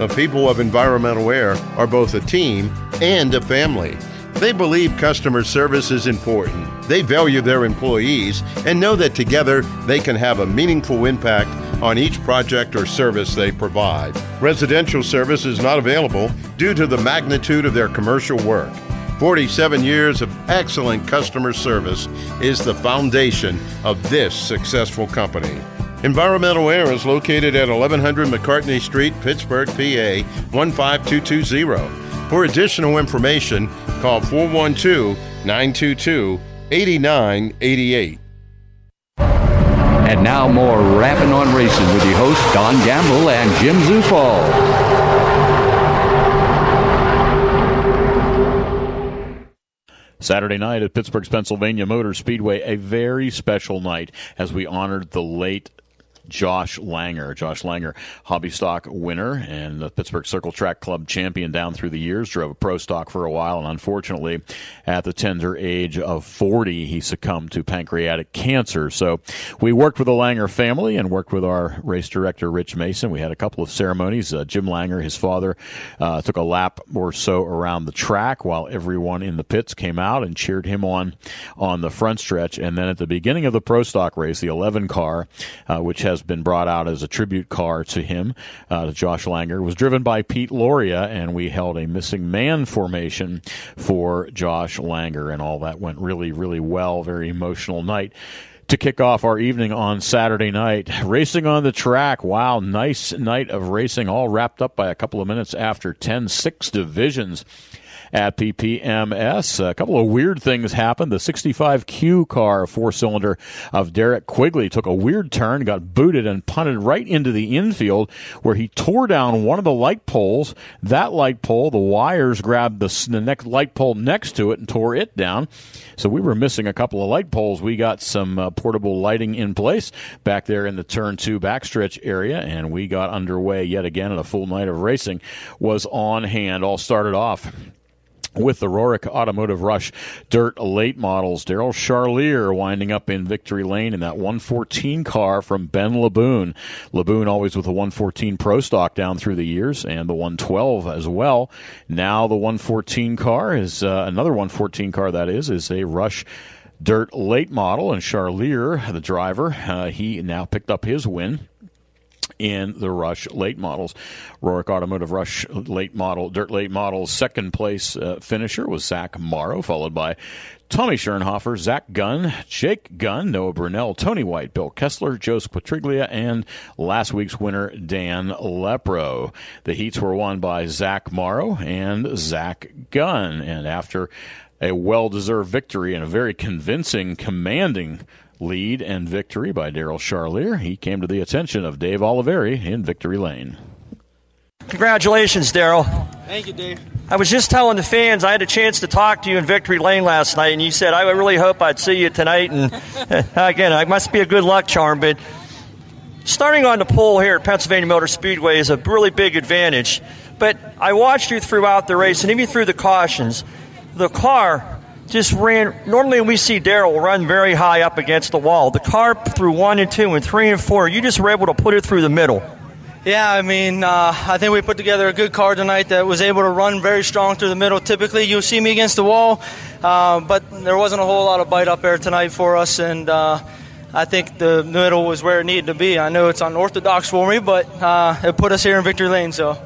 The people of Environmental Air are both a team and a family. They believe customer service is important. They value their employees and know that together they can have a meaningful impact on each project or service they provide. Residential service is not available due to the magnitude of their commercial work. 47 years of excellent customer service is the foundation of this successful company. Environmental Air is located at 1100 McCartney Street, Pittsburgh, PA 15220. For additional information, call 412 922 8988. And now more Rappin' on Racing with your hosts Don Gamble and Jim Zufall. Saturday night at Pittsburgh's Pennsylvania Motor Speedway, a very special night as we honored the late Josh Langer. Josh Langer, hobby stock winner and the Pittsburgh Circle Track Club champion down through the years. Drove a pro stock for a while, and unfortunately, at the tender age of 40, he succumbed to pancreatic cancer. So we worked with the Langer family and worked with our race director, Rich Mason. We had a couple of ceremonies. Uh, Jim Langer, his father, uh, took a lap or so around the track while everyone in the pits came out and cheered him on on the front stretch. And then at the beginning of the pro stock race, the 11 car, uh, which has been brought out as a tribute car to him, uh, to Josh Langer, was driven by Pete Loria, and we held a missing man formation for Josh Langer, and all that went really, really well. Very emotional night to kick off our evening on Saturday night. Racing on the track. Wow, nice night of racing, all wrapped up by a couple of minutes after 10, six divisions at PPMS. A couple of weird things happened. The 65Q car, four cylinder of Derek Quigley, took a weird turn, got booted, and punted right into the infield where he tore down one of the light poles. That light pole, the wires grabbed the, the next light pole next to it and tore it down. So we were missing a couple of light poles. We got some uh, portable lighting in place back there in the turn two backstretch area, and we got underway yet again. And a full night of racing was on hand. All started off with the Rorick Automotive Rush Dirt Late Models. Daryl Charlier winding up in victory lane in that 114 car from Ben Laboon. Laboon always with a 114 Pro Stock down through the years and the 112 as well. Now the 114 car is uh, another 114 car that is is a Rush Dirt Late Model and Charlier, the driver, uh, he now picked up his win in the Rush late models. Rorick Automotive Rush late model, dirt late models, second place uh, finisher was Zach Morrow, followed by Tommy Schoenhofer, Zach Gunn, Jake Gunn, Noah Brunell, Tony White, Bill Kessler, Joseph Quatriglia, and last week's winner, Dan Lepro. The heats were won by Zach Morrow and Zach Gunn. And after a well deserved victory and a very convincing, commanding lead and victory by Daryl Charlier. He came to the attention of Dave Oliveri in Victory Lane. Congratulations, Daryl. Thank you, Dave. I was just telling the fans I had a chance to talk to you in Victory Lane last night, and you said I really hope I'd see you tonight. And again, I must be a good luck charm, but starting on the pole here at Pennsylvania Motor Speedway is a really big advantage. But I watched you throughout the race, and even through the cautions, the car just ran. Normally, we see Daryl run very high up against the wall. The car through one and two and three and four, you just were able to put it through the middle. Yeah, I mean, uh, I think we put together a good car tonight that was able to run very strong through the middle. Typically, you'll see me against the wall, uh, but there wasn't a whole lot of bite up there tonight for us, and uh, I think the middle was where it needed to be. I know it's unorthodox for me, but uh, it put us here in victory lane. So,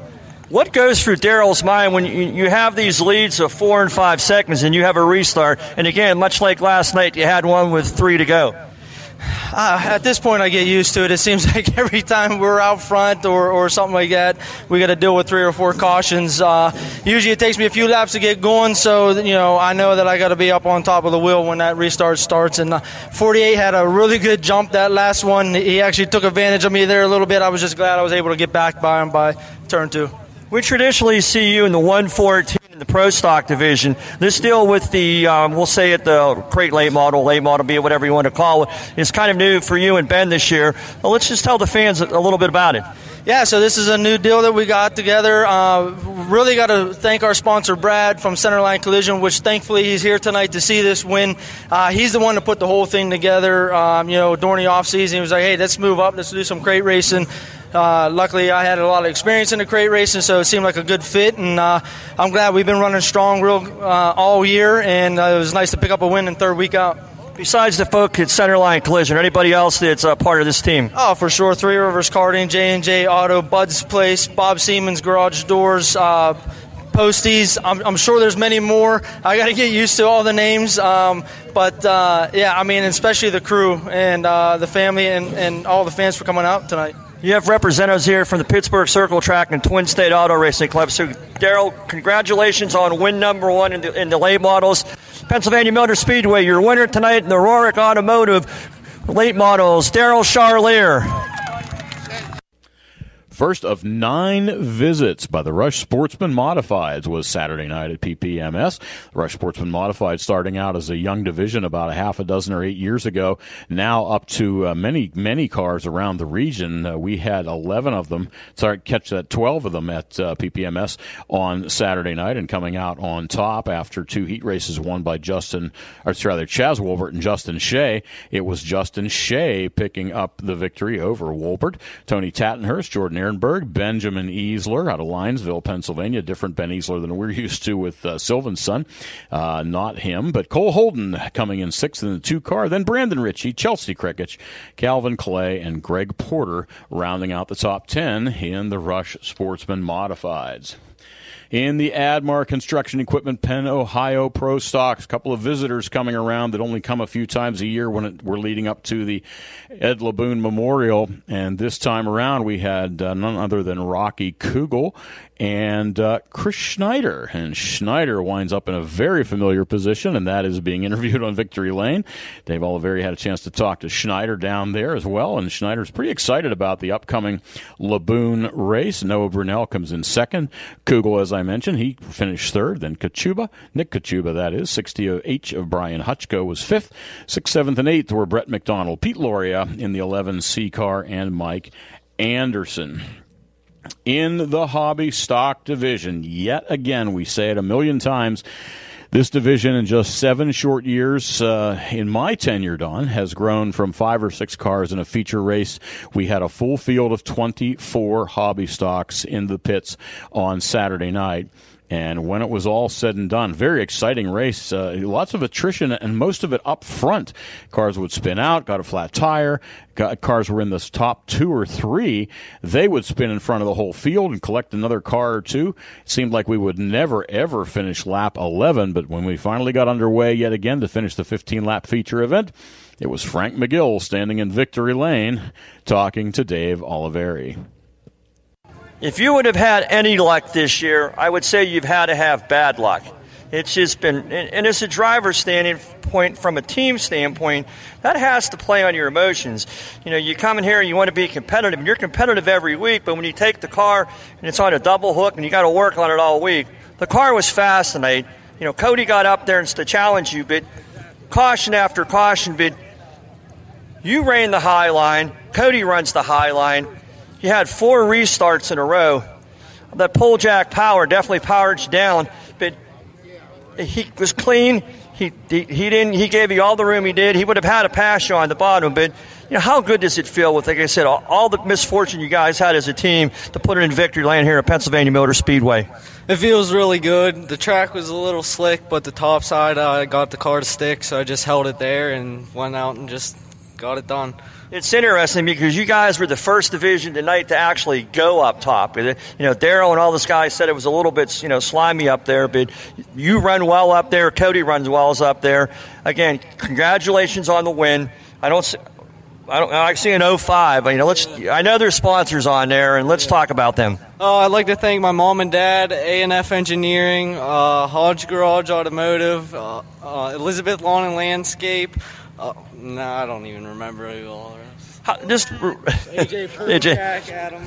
what goes through Daryl's mind when you, have these leads of four and five seconds, and you have a restart? And again, much like last night, you had one with three to go. Uh, at this point, I get used to it. It seems like every time we're out front or, or something like that, we got to deal with three or four cautions. Uh, usually, it takes me a few laps to get going, so you know I know that I got to be up on top of the wheel when that restart starts. And uh, 48 had a really good jump that last one. He actually took advantage of me there a little bit. I was just glad I was able to get back by him by turn two. We traditionally see you in the 114 in the pro stock division. This deal with the, um, we'll say it, the crate late model, late model, be it whatever you want to call it, is kind of new for you and Ben this year. Well, let's just tell the fans a little bit about it. Yeah, so this is a new deal that we got together. Uh, really got to thank our sponsor, Brad from Centerline Collision, which thankfully he's here tonight to see this win. Uh, he's the one to put the whole thing together. Um, you know, during the offseason, he was like, "Hey, let's move up, let's do some crate racing." Uh, luckily, I had a lot of experience in the crate racing, so it seemed like a good fit. And uh, I'm glad we've been running strong real uh, all year, and uh, it was nice to pick up a win in third week out. Besides the folk at Centerline Collision, anybody else that's a part of this team? Oh, for sure. Three Rivers Karting, J and J Auto, Bud's Place, Bob Siemens Garage Doors. Uh, posties. I'm, I'm, sure there's many more. I got to get used to all the names. Um, but uh, yeah, I mean, especially the crew and uh, the family and, and all the fans for coming out tonight. You have representatives here from the Pittsburgh Circle Track and Twin State Auto Racing Club. So, Daryl, congratulations on win number one in the, in the late models. Pennsylvania Motor Speedway, your winner tonight in the Rorick Automotive late models, Daryl Charlier. First of nine visits by the Rush Sportsman Modifieds was Saturday night at PPMS. Rush Sportsman Modified starting out as a young division about a half a dozen or eight years ago, now up to uh, many, many cars around the region. Uh, we had 11 of them, sorry, catch that 12 of them at uh, PPMS on Saturday night and coming out on top after two heat races won by Justin, or rather Chaz Wolbert and Justin Shea. It was Justin Shea picking up the victory over Wolbert. Tony Tattenhurst, Jordan Ehrenberg, Benjamin Easler out of Linesville, Pennsylvania. Different Ben Easler than we're used to with uh, Sylvan's son. Uh, not him, but Cole Holden coming in sixth in the two car. Then Brandon Ritchie, Chelsea Crickich, Calvin Clay, and Greg Porter rounding out the top 10 in the Rush Sportsman Modifieds in the Admar Construction Equipment Penn, Ohio Pro Stocks. A couple of visitors coming around that only come a few times a year when it, we're leading up to the Ed Laboon Memorial. And this time around, we had uh, none other than Rocky Kugel and uh, Chris Schneider. And Schneider winds up in a very familiar position, and that is being interviewed on Victory Lane. Dave Oliveri had a chance to talk to Schneider down there as well, and Schneider's pretty excited about the upcoming Laboon race. Noah Brunell comes in second. Kugel, as I mentioned, he finished third. Then Kachuba, Nick Kachuba, that is, 60H of Brian Hutchko was fifth. Sixth, seventh, and eighth were Brett McDonald, Pete Loria in the 11C car, and Mike Anderson in the hobby stock division. Yet again, we say it a million times. This division, in just seven short years, uh, in my tenure, Don, has grown from five or six cars in a feature race. We had a full field of 24 hobby stocks in the pits on Saturday night. And when it was all said and done, very exciting race. Uh, lots of attrition, and most of it up front. Cars would spin out, got a flat tire. Got, cars were in the top two or three. They would spin in front of the whole field and collect another car or two. It seemed like we would never ever finish lap 11, but when we finally got underway yet again to finish the 15 lap feature event, it was Frank McGill standing in victory lane talking to Dave Oliveri. If you would have had any luck this year, I would say you've had to have bad luck. It's just been, and, as a driver standpoint, from a team standpoint, that has to play on your emotions. You know, you come in here and you want to be competitive, and you're competitive every week, but when you take the car and it's on a double hook and you got to work on it all week, the car was fast tonight. You know, Cody got up there and to challenge you, but caution after caution, but you ran the high line. Cody runs the high line. You had four restarts in a row. That pole jack power definitely powered you down, but he was clean. He, he, he didn't he gave you all the room he did. He would have had a pass on the bottom, but you know how good does it feel with like I said all, all the misfortune you guys had as a team to put it in victory lane here at Pennsylvania Motor Speedway. It feels really good. The track was a little slick, but the top side I got the car to stick, so I just held it there and went out and just got it done. It's interesting because you guys were the first division tonight to actually go up top. You know, Daryl and all those guys said it was a little bit, you know, slimy up there, but you run well up there. Cody runs well up there. Again, congratulations on the win. I don't. See, I don't. I see an 05. You know, let's. I know there's sponsors on there, and let's talk about them. Oh, I'd like to thank my mom and dad, A&F Engineering, uh, Hodge Garage Automotive, uh, uh, Elizabeth Lawn and Landscape. Uh, no, I don't even remember who all How, just AJ AJ. Perjak, Adam.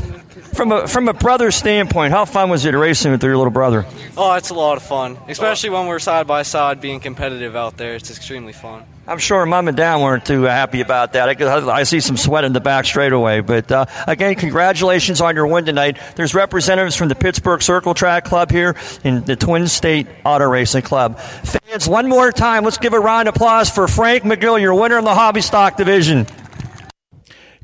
from a from a brother standpoint, how fun was it racing with your little brother? Oh, it's a lot of fun, especially when we're side by side being competitive out there. It's extremely fun. I'm sure mom and dad weren't too happy about that. I, I see some sweat in the back straight away. But uh, again, congratulations on your win tonight. There's representatives from the Pittsburgh Circle Track Club here in the Twin State Auto Racing Club. Fans, one more time, let's give a round of applause for Frank McGill, your winner in the Hobby Stock Division.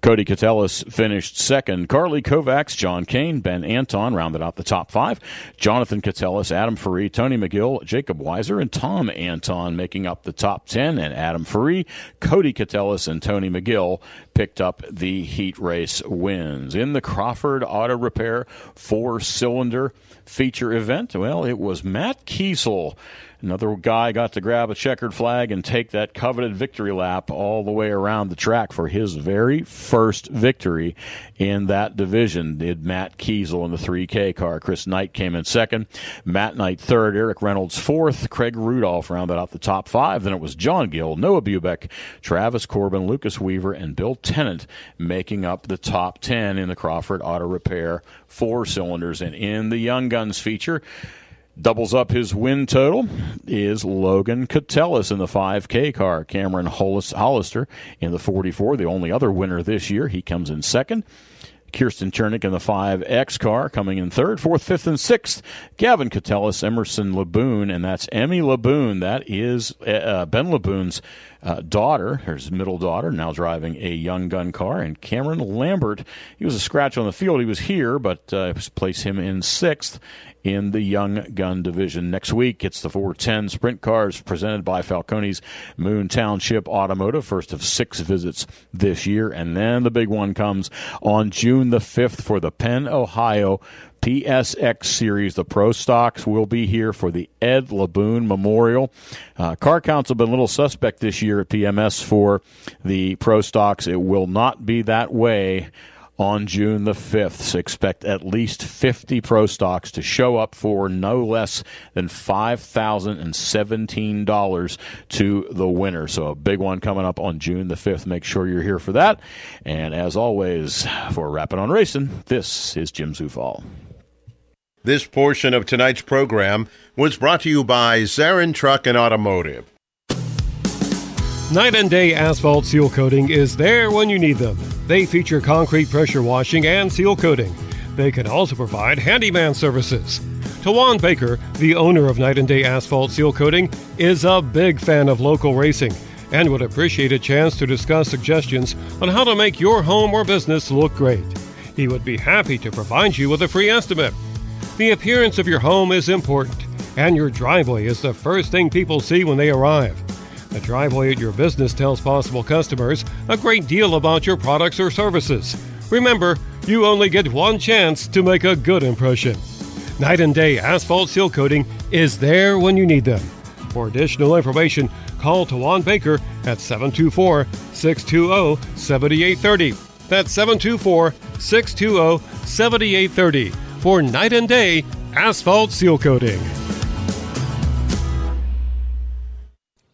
Cody Catellis finished second. Carly Kovacs, John Kane, Ben Anton rounded out the top five. Jonathan Catellis, Adam Faree, Tony McGill, Jacob Weiser, and Tom Anton making up the top 10. And Adam Faree, Cody Catellis, and Tony McGill picked up the heat race wins. In the Crawford Auto Repair four cylinder feature event, well, it was Matt Kiesel. Another guy got to grab a checkered flag and take that coveted victory lap all the way around the track for his very first victory in that division. Did Matt Kiesel in the 3K car. Chris Knight came in second. Matt Knight third. Eric Reynolds fourth. Craig Rudolph rounded out the top five. Then it was John Gill, Noah Bubeck, Travis Corbin, Lucas Weaver, and Bill Tennant making up the top 10 in the Crawford Auto Repair four cylinders. And in the Young Guns feature, Doubles up his win total is Logan Catellis in the 5K car. Cameron Hollis- Hollister in the 44, the only other winner this year. He comes in second. Kirsten Chernick in the 5X car coming in third, fourth, fifth, and sixth. Gavin Catellis, Emerson Laboon, and that's Emmy Laboon. That is uh, Ben Laboon's uh, daughter, his middle daughter, now driving a young gun car. And Cameron Lambert, he was a scratch on the field. He was here, but uh, place him in sixth in the young gun division. Next week, it's the 410 sprint cars presented by Falcone's Moon Township Automotive, first of six visits this year. And then the big one comes on June the 5th for the Penn, Ohio PSX series. The Pro Stocks will be here for the Ed Laboon Memorial. Uh, car counts have been a little suspect this year at PMS for the Pro Stocks. It will not be that way on June the 5th. So expect at least 50 pro stocks to show up for no less than $5,017 to the winner. So a big one coming up on June the 5th. Make sure you're here for that. And as always, for Rappin' on Racing, this is Jim Zufall. This portion of tonight's program was brought to you by Zarin Truck and Automotive. Night and day asphalt seal coating is there when you need them. They feature concrete pressure washing and seal coating. They can also provide handyman services. Tawan Baker, the owner of Night and Day Asphalt Seal Coating, is a big fan of local racing and would appreciate a chance to discuss suggestions on how to make your home or business look great. He would be happy to provide you with a free estimate. The appearance of your home is important, and your driveway is the first thing people see when they arrive. The driveway at your business tells possible customers a great deal about your products or services. Remember, you only get one chance to make a good impression. Night and Day Asphalt Seal Coating is there when you need them. For additional information, call Tawan Baker at 724 620 7830. That's 724 620 7830 for Night and Day Asphalt Seal Coating.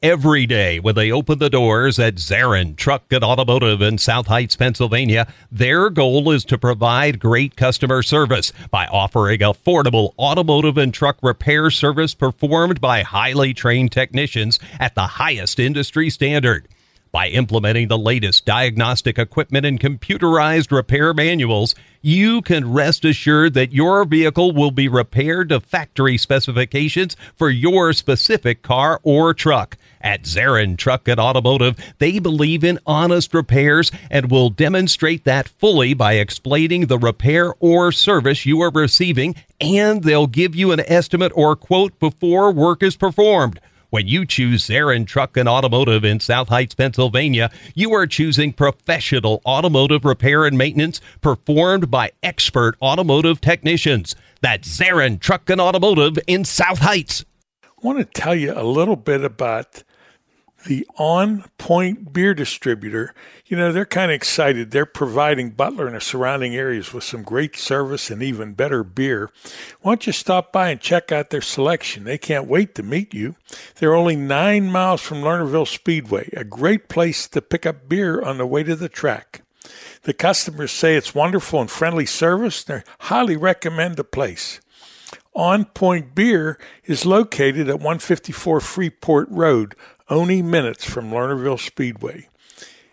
Every day when they open the doors at Zarin Truck and Automotive in South Heights, Pennsylvania. Their goal is to provide great customer service by offering affordable automotive and truck repair service performed by highly trained technicians at the highest industry standard. By implementing the latest diagnostic equipment and computerized repair manuals, you can rest assured that your vehicle will be repaired to factory specifications for your specific car or truck. At Zarin Truck and Automotive, they believe in honest repairs and will demonstrate that fully by explaining the repair or service you are receiving, and they'll give you an estimate or quote before work is performed. When you choose Zarin Truck and Automotive in South Heights, Pennsylvania, you are choosing professional automotive repair and maintenance performed by expert automotive technicians. That's Zarin Truck and Automotive in South Heights. I want to tell you a little bit about the On Point Beer Distributor. You know, they're kind of excited. They're providing Butler and the surrounding areas with some great service and even better beer. Why don't you stop by and check out their selection? They can't wait to meet you. They're only nine miles from Lernerville Speedway, a great place to pick up beer on the way to the track. The customers say it's wonderful and friendly service. They highly recommend the place. On Point Beer is located at 154 Freeport Road, only minutes from Lernerville Speedway.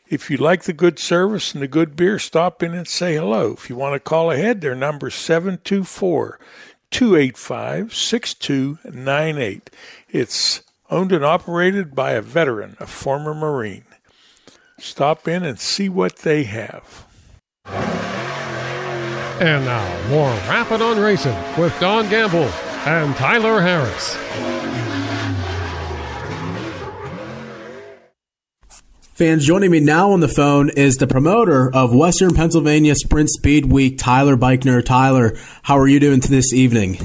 If you like the good service and the good beer, stop in and say hello. If you want to call ahead, their number is 724 285 6298. It's owned and operated by a veteran, a former Marine. Stop in and see what they have. And now, more Rappin' on Racing with Don Gamble and Tyler Harris. Fans, joining me now on the phone is the promoter of Western Pennsylvania Sprint Speed Week, Tyler Beichner. Tyler, how are you doing this evening?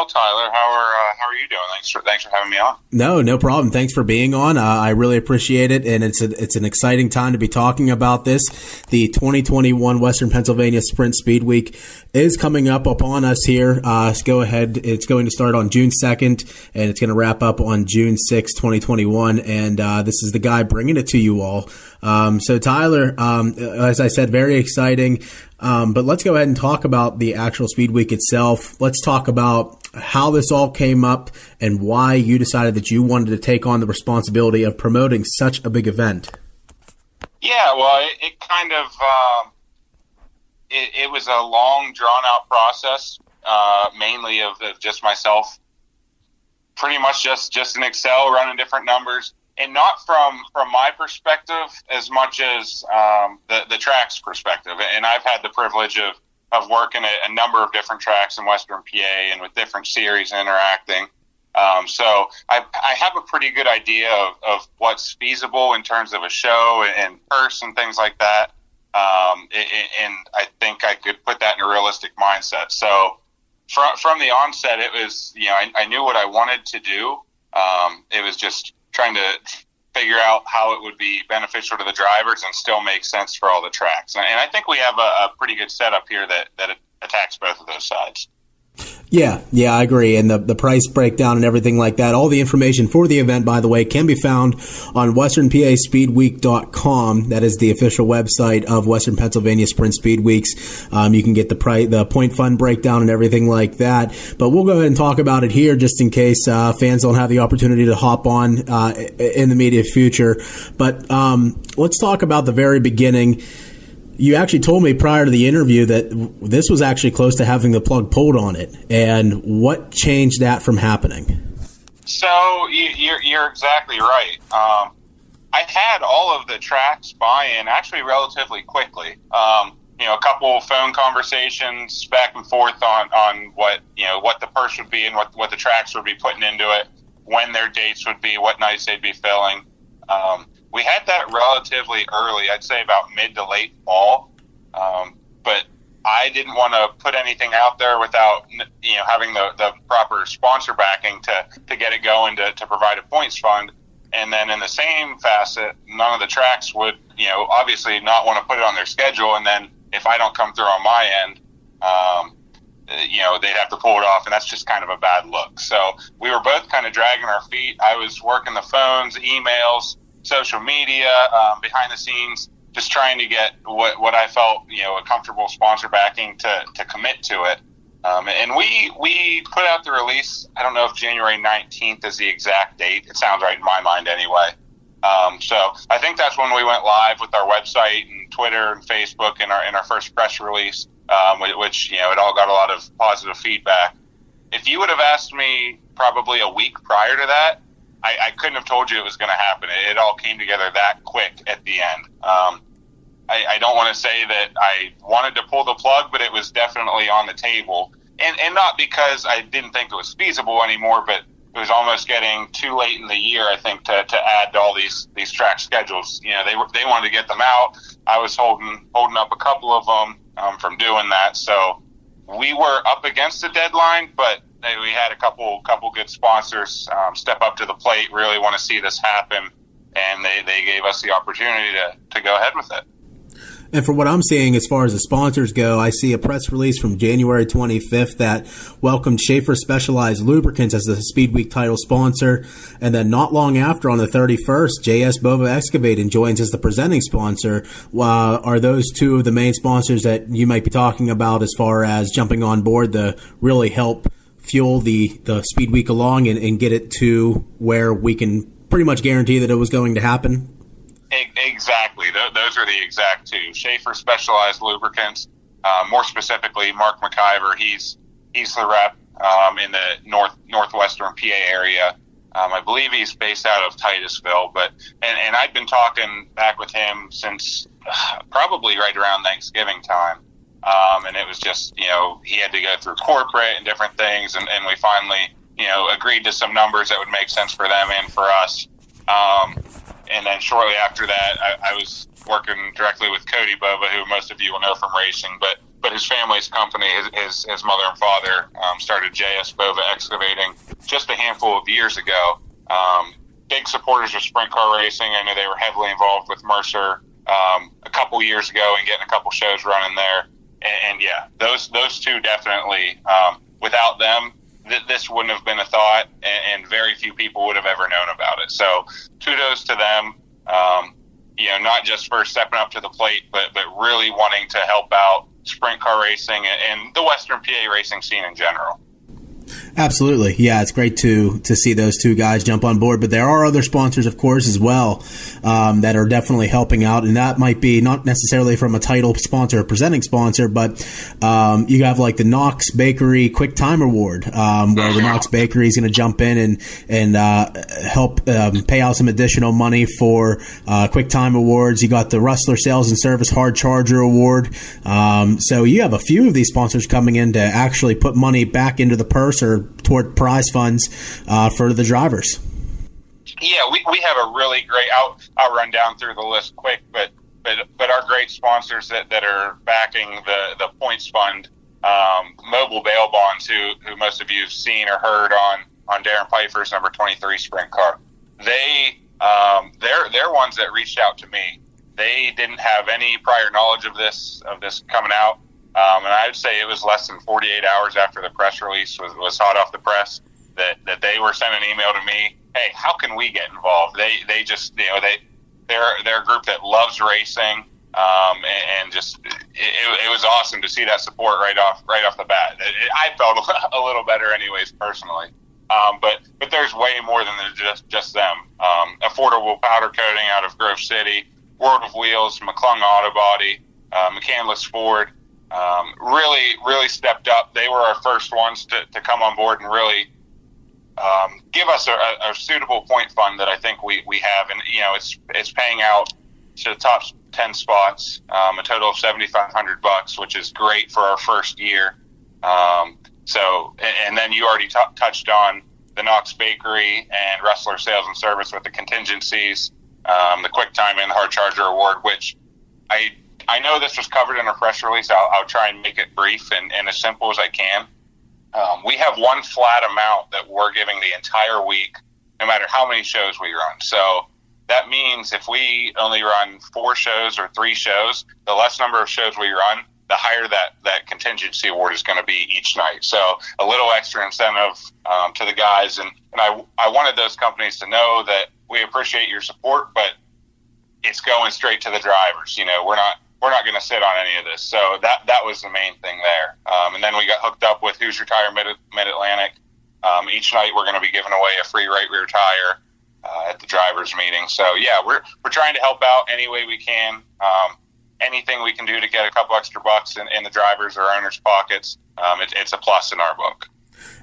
Well, Tyler. How are uh, how are you doing? Thanks for thanks for having me on. No, no problem. Thanks for being on. Uh, I really appreciate it, and it's a, it's an exciting time to be talking about this. The 2021 Western Pennsylvania Sprint Speed Week is coming up upon us here. Uh, go ahead. It's going to start on June 2nd, and it's going to wrap up on June 6th, 2021. And uh, this is the guy bringing it to you all. Um, so Tyler, um, as I said, very exciting. Um, but let's go ahead and talk about the actual Speed Week itself. Let's talk about how this all came up and why you decided that you wanted to take on the responsibility of promoting such a big event. Yeah, well, it, it kind of um, it, it, was a long, drawn out process, uh, mainly of, of just myself, pretty much just just in Excel running different numbers and not from from my perspective as much as um, the the track's perspective. And I've had the privilege of of working at a number of different tracks in Western PA and with different series interacting. Um, so I, I have a pretty good idea of, of what's feasible in terms of a show and, purse and things like that. Um, and I think I could put that in a realistic mindset. So from, from the onset, it was, you know, I, I knew what I wanted to do. Um, it was just trying to figure out how it would be beneficial to the drivers and still make sense for all the tracks. And I think we have a, a pretty good setup here that, that attacks both of those sides. Yeah, yeah, I agree. And the, the price breakdown and everything like that. All the information for the event, by the way, can be found on westernpaspeedweek.com. That is the official website of Western Pennsylvania Sprint Speed Weeks. Um, you can get the price, the point fund breakdown and everything like that. But we'll go ahead and talk about it here just in case uh, fans don't have the opportunity to hop on uh, in the immediate future. But um, let's talk about the very beginning you actually told me prior to the interview that this was actually close to having the plug pulled on it. And what changed that from happening? So you're, you're exactly right. Um, I had all of the tracks buy-in actually relatively quickly. Um, you know, a couple of phone conversations back and forth on, on what you know what the purse would be and what what the tracks would be putting into it, when their dates would be, what nights they'd be filling. Um, we had that relatively early. I'd say about mid to late fall. Um, but I didn't want to put anything out there without you know having the, the proper sponsor backing to, to get it going to, to provide a points fund. And then in the same facet, none of the tracks would you know obviously not want to put it on their schedule. And then if I don't come through on my end, um, uh, you know, they'd have to pull it off, and that's just kind of a bad look. So we were both kind of dragging our feet. I was working the phones, emails, social media, um, behind the scenes, just trying to get what what I felt, you know, a comfortable sponsor backing to to commit to it. Um, and we we put out the release. I don't know if January 19th is the exact date. It sounds right in my mind anyway. Um, so I think that's when we went live with our website and Twitter and Facebook and our in our first press release, um, which you know it all got a lot of positive feedback. If you would have asked me probably a week prior to that, I, I couldn't have told you it was going to happen. It, it, all came together that quick at the end. Um, I, I don't want to say that I wanted to pull the plug, but it was definitely on the table, and and not because I didn't think it was feasible anymore, but it was almost getting too late in the year, I think, to, to add all these these track schedules. You know, they were they wanted to get them out. I was holding holding up a couple of them um, from doing that. So we were up against the deadline, but we had a couple couple good sponsors um, step up to the plate. Really want to see this happen, and they, they gave us the opportunity to to go ahead with it. And for what I'm seeing as far as the sponsors go, I see a press release from January 25th that welcomed Schaeffer Specialized Lubricants as the Speed Week title sponsor. And then not long after, on the 31st, JS Bova Excavating joins as the presenting sponsor. Uh, are those two of the main sponsors that you might be talking about as far as jumping on board to really help fuel the, the Speed Week along and, and get it to where we can pretty much guarantee that it was going to happen? Exactly. Those are the exact two. Schaeffer Specialized Lubricants, uh, more specifically, Mark McIver. He's he's the rep um, in the north northwestern PA area. Um, I believe he's based out of Titusville, but and, and I've been talking back with him since uh, probably right around Thanksgiving time. Um, and it was just, you know, he had to go through corporate and different things, and, and we finally, you know, agreed to some numbers that would make sense for them and for us. Um, and then shortly after that, I, I was working directly with Cody Bova, who most of you will know from racing, but but his family's company, his his, his mother and father, um, started JS Bova Excavating just a handful of years ago. Um, big supporters of sprint car racing. I know they were heavily involved with Mercer um, a couple years ago and getting a couple shows running there. And, and yeah, those those two definitely. Um, without them, th- this wouldn't have been a thought, and, and, very few people would have ever known about it. So, kudos to them. Um, you know, not just for stepping up to the plate, but but really wanting to help out sprint car racing and, and the Western PA racing scene in general. Absolutely, yeah, it's great to to see those two guys jump on board. But there are other sponsors, of course, as well um, that are definitely helping out, and that might be not necessarily from a title sponsor or presenting sponsor, but um, you have like the Knox Bakery Quick Time Award, um, where the Knox Bakery is going to jump in and and uh, help um, pay out some additional money for uh, Quick Time Awards. You got the Rustler Sales and Service Hard Charger Award. Um, so you have a few of these sponsors coming in to actually put money back into the purse or toward prize funds uh, for the drivers. Yeah, we, we have a really great. I'll, I'll run down through the list quick, but but but our great sponsors that, that are backing the the points fund, um, Mobil Bail Bonds, who who most of you have seen or heard on on Darren Pfeiffer's number twenty three sprint car. They um, they're they're ones that reached out to me. They didn't have any prior knowledge of this of this coming out. Um, and I would say it was less than 48 hours after the press release was, was hot off the press that, that they were sending an email to me. Hey, how can we get involved? They they just you know they they're they're a group that loves racing, um, and, and just it, it, was awesome to see that support right off right off the bat. It, it, I felt a little better, anyways, personally. Um, but but there's way more than just just them. Um, affordable powder coating out of Grove City, World of Wheels, McClung Auto Body, uh, McCandless Ford um, really, really stepped up. They were our first ones to, to come on board and really um, give us a, a, suitable point fund that I think we, we have. And, you know, it's, it's paying out to the top 10 spots, um, a total of 7,500 bucks, which is great for our first year. Um, so, and, and, then you already t- touched on the Knox Bakery and Rustler Sales and Service with the contingencies, um, the Quick Time and Hard Charger Award, which I I know this was covered in a press release. I'll, I'll try and make it brief and, and as simple as I can. Um, we have one flat amount that we're giving the entire week, no matter how many shows we run. So that means if we only run four shows or three shows, the less number of shows we run, the higher that that contingency award is going to be each night. So a little extra incentive um, to the guys, and and I I wanted those companies to know that we appreciate your support, but it's going straight to the drivers. You know, we're not we're not going to sit on any of this. So that that was the main thing there. Um, and then we got hooked up with Hoosier Tire Mid Atlantic. Um, each night we're going to be giving away a free right rear tire uh, at the drivers meeting. So yeah, we're we're trying to help out any way we can. Um, anything we can do to get a couple extra bucks in, in the drivers or owners' pockets, um, it, it's a plus in our book.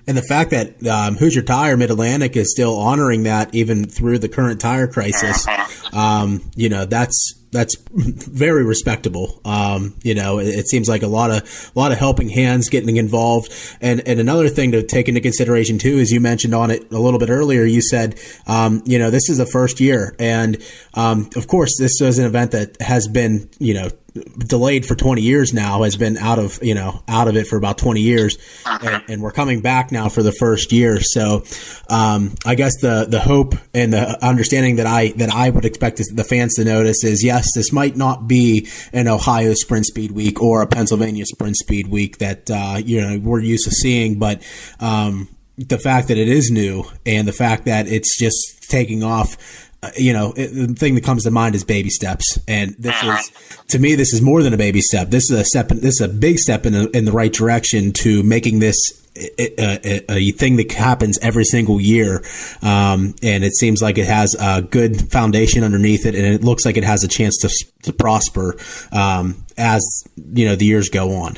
And the fact that um, Hoosier Tire Mid Atlantic is still honoring that even through the current tire crisis, um, you know, that's that's very respectable. Um, you know, it, it, seems like a lot of a lot of helping hands getting involved. And and another thing to take into consideration too, as you mentioned on it a little bit earlier, you said, um, you know, this is the first year, and um, of course, this is an event that has been, you know delayed for 20 years now has been out of you know out of it for about 20 years. And, and we're coming back now for the first year. So um, i guess the the hope and the understanding that i that i would expect the fans to notice is yes this might not be an ohio sprint speed week or a pennsylvania sprint speed week that uh, you know we're used to seeing but um, the fact that it is new and the fact that it's just taking off uh, you know, it, the thing that comes to mind is baby steps, and this is to me this is more than a baby step. This is a step. This is a big step in, a, in the right direction to making this a, a, a, thing that happens every single year, um, and it seems like it has a good foundation underneath it, and it looks like it has a chance to to prosper um, as you know the years go on.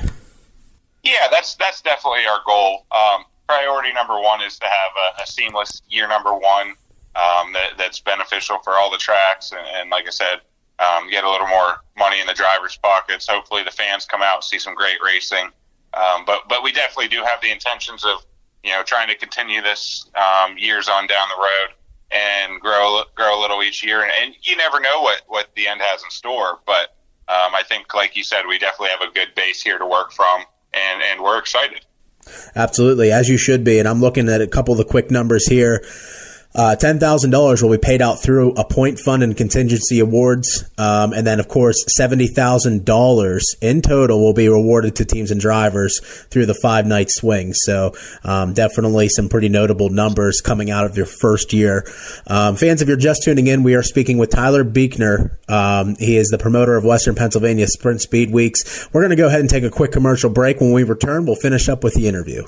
Yeah, that's that's definitely our goal. Um, priority number one is to have a, a seamless year number one um, that, that's beneficial for all the tracks. And, and like I said, um, get a little more money in the drivers' pockets. Hopefully, the fans come out and see some great racing. Um, but but we definitely do have the intentions of you know trying to continue this um, years on down the road and grow grow a little each year. And, and you never know what what the end has in store. But um, I think, like you said, we definitely have a good base here to work from, and and we're excited. Absolutely, as you should be. And I'm looking at a couple of the quick numbers here. Uh, $10,000 will be paid out through a point fund and contingency awards. Um, and then, of course, $70,000 in total will be rewarded to teams and drivers through the five night swing. So, um, definitely some pretty notable numbers coming out of your first year. Um, fans, if you're just tuning in, we are speaking with Tyler Buechner. Um, he is the promoter of Western Pennsylvania Sprint Speed Weeks. We're going to go ahead and take a quick commercial break. When we return, we'll finish up with the interview.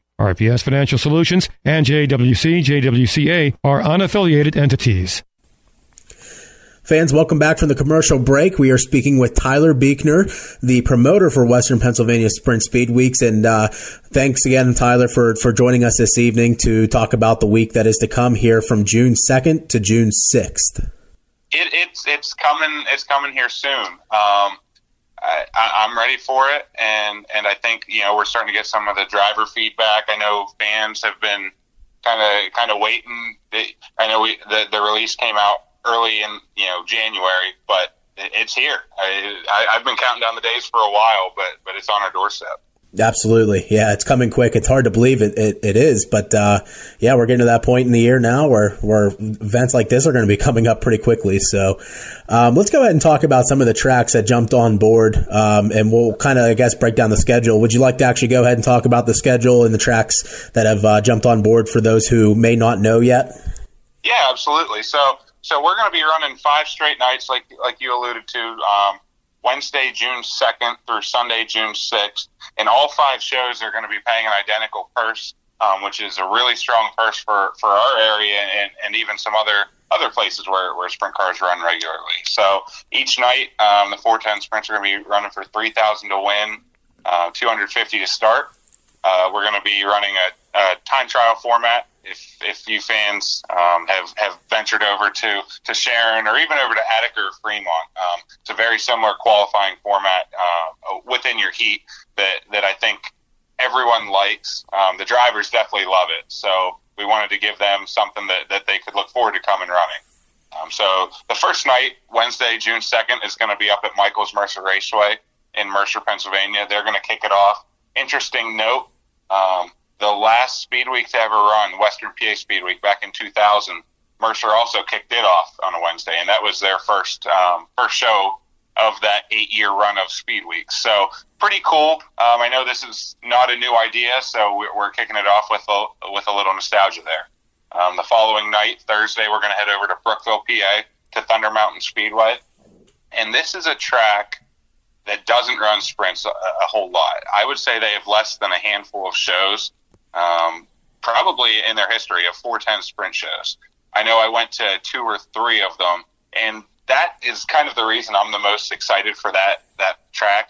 RPS Financial Solutions and JWC JWCA are unaffiliated entities. Fans, welcome back from the commercial break. We are speaking with Tyler Buechner, the promoter for Western Pennsylvania Sprint Speed Weeks. And uh, thanks again, Tyler, for, for joining us this evening to talk about the week that is to come here from June 2nd to June 6th. It, it's, it's, coming, it's coming here soon. Um, I, I'm ready for it, and and I think you know we're starting to get some of the driver feedback. I know fans have been kind of kind of waiting. I know we the the release came out early in you know January, but it's here. I, I I've been counting down the days for a while, but but it's on our doorstep. Absolutely. Yeah, it's coming quick. It's hard to believe it, it, it is, but uh, yeah, we're getting to that point in the year now where, where events like this are going to be coming up pretty quickly. So um, let's go ahead and talk about some of the tracks that jumped on board, um, and we'll kind of, I guess, break down the schedule. Would you like to actually go ahead and talk about the schedule and the tracks that have uh, jumped on board for those who may not know yet? Yeah, absolutely. So, so we're going to be running five straight nights, like like you alluded to. Um, Wednesday, June 2nd through Sunday, June 6th. And all five shows are going to be paying an identical purse, um, which is a really strong purse for, for our area and, and even some other other places where, where sprint cars run regularly. So each night, um, the 410 sprints are going to be running for 3000 to win, uh, 250 to start. Uh, we're going to be running a, a time trial format if if you fans um, have have ventured over to to Sharon or even over to Attica or Fremont, um, it's a very similar qualifying format uh, within your heat that that I think everyone likes. Um, the drivers definitely love it, so we wanted to give them something that that they could look forward to coming running. Um, so the first night, Wednesday, June second, is going to be up at Michaels Mercer Raceway in Mercer, Pennsylvania. They're going to kick it off. Interesting note. Um, the last Speed Week to ever run, Western PA Speed Week back in 2000, Mercer also kicked it off on a Wednesday, and that was their first um, first show of that eight year run of Speed Weeks. So pretty cool. Um, I know this is not a new idea, so we're kicking it off with a, with a little nostalgia there. Um, the following night, Thursday, we're going to head over to Brookville, PA, to Thunder Mountain Speedway, and this is a track that doesn't run sprints a, a whole lot. I would say they have less than a handful of shows um, probably in their history of 410 sprint shows. I know I went to two or three of them, and that is kind of the reason I'm the most excited for that that track.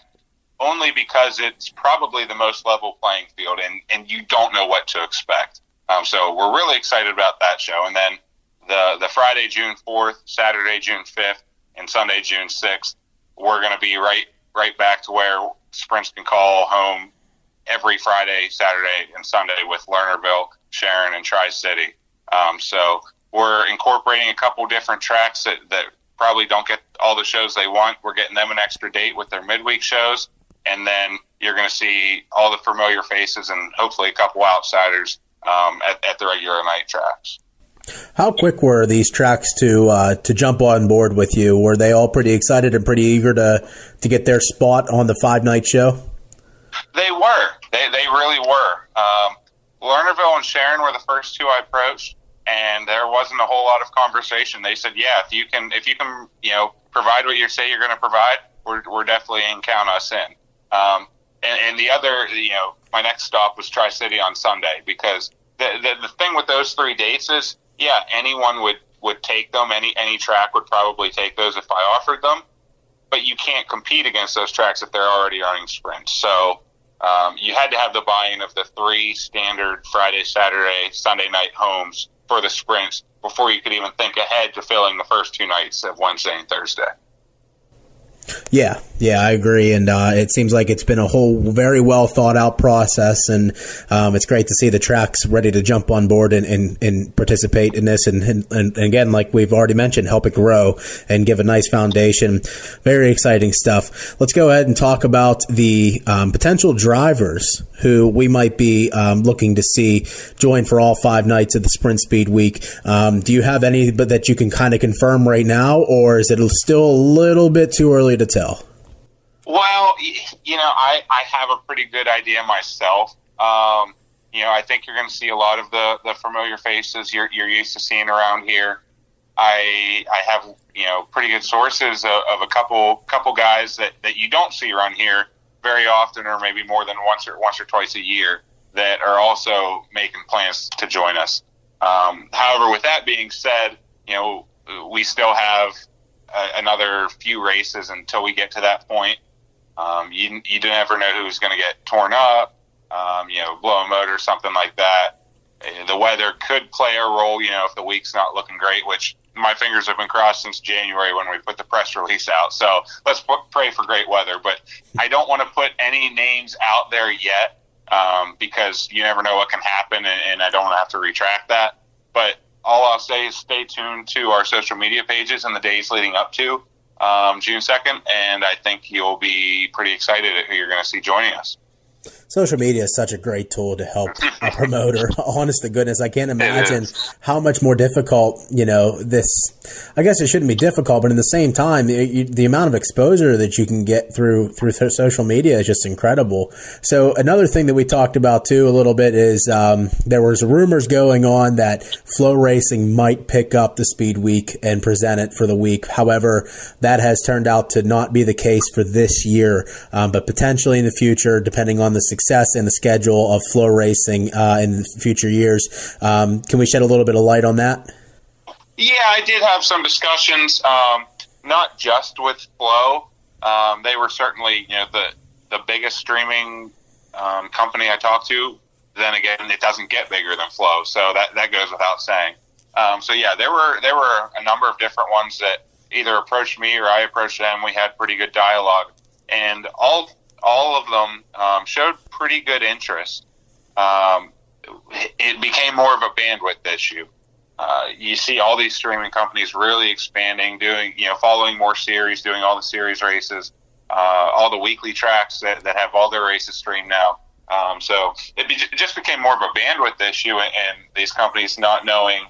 Only because it's probably the most level playing field, and and you don't know what to expect. Um, so we're really excited about that show, and then the the Friday June 4th, Saturday June 5th, and Sunday June 6th, we're going to be right right back to where sprints can call home every Friday, Saturday, and Sunday with Lernerville, Sharon, and Tri City. Um, so we're incorporating a couple different tracks that, that probably don't get all the shows they want. We're getting them an extra date with their midweek shows, and then you're going to see all the familiar faces and hopefully a couple outsiders um, at, at the regular night tracks. How quick were these tracks to uh, to jump on board with you? Were they all pretty excited and pretty eager to to get their spot on the five night show? They were. They they really were. Um, Lernerville and Sharon were the first two I approached, and there wasn't a whole lot of conversation. They said, "Yeah, if you can, if you can, you know, provide what you say you're going to provide, we're we're definitely in. Count us in." Um, and, and the other, you know, my next stop was Tri City on Sunday because the, the the thing with those three dates is, yeah, anyone would would take them. Any any track would probably take those if I offered them but you can't compete against those tracks if they're already running sprints. So um, you had to have the buy-in of the three standard Friday, Saturday, Sunday night homes for the sprints before you could even think ahead to filling the first two nights of Wednesday and Thursday. Yeah, yeah, I agree, and uh, it seems like it's been a whole very well thought out process, and um, it's great to see the tracks ready to jump on board and, and, and participate in this, and, and, and, again, like we've already mentioned, help it grow and give a nice foundation. Very exciting stuff. Let's go ahead and talk about the um, potential drivers who we might be um, looking to see join for all five nights of the Sprint Speed Week. Um, do you have any but that you can kind of confirm right now, or is it still a little bit too early to tell? Well, you know, I, I have a pretty good idea myself. Um, you know, I think you're going to see a lot of the, the familiar faces you're, you're used to seeing around here. I I have you know pretty good sources of, of, a couple couple guys that, that you don't see around here very often, or maybe more than once or once or twice a year, that are also making plans to join us. Um, however, with that being said, you know we still have a, another few races until we get to that point. Um, you you never know who's going to get torn up, um, you know, blow a motor, something like that. Uh, the weather could play a role, you know, if the week's not looking great, which my fingers have been crossed since January when we put the press release out. So let's pray for great weather. But I don't want to put any names out there yet um, because you never know what can happen, and, and I don't want to have to retract that. But all I'll say is stay tuned to our social media pages in the days leading up to um, June 2nd, and I think you'll be pretty excited at who you're going to see joining us. Social media is such a great tool to help a promoter. Honest to goodness, I can't imagine how much more difficult, you know, this, I guess it shouldn't be difficult, but in the same time, the, the amount of exposure that you can get through, through social media is just incredible. So another thing that we talked about too a little bit is, um, there was rumors going on that FloRacing might pick up the speed week and present it for the week. However, that has turned out to not be the case for this year, um, but potentially in the future, depending on the success and the schedule of FloRacing uh, in future years. Um, can we shed a little bit of light on that? Yeah, I did have some discussions, um, not just with Flo. Um, they were certainly, you know, the the biggest streaming um, company I talked to. Then again, it doesn't get bigger than Flo, so that that goes without saying. Um, so yeah, there were there were a number of different ones that either approached me or I approached them. We had pretty good dialogue, and all all of them um, showed pretty good interest. Um, it became more of a bandwidth issue. Uh, you see all these streaming companies really expanding, doing you know following more series, doing all the series races, uh, all the weekly tracks that, that have all their races streamed now. Um, so it, be, it, just became more of a bandwidth issue, and, and these companies not knowing,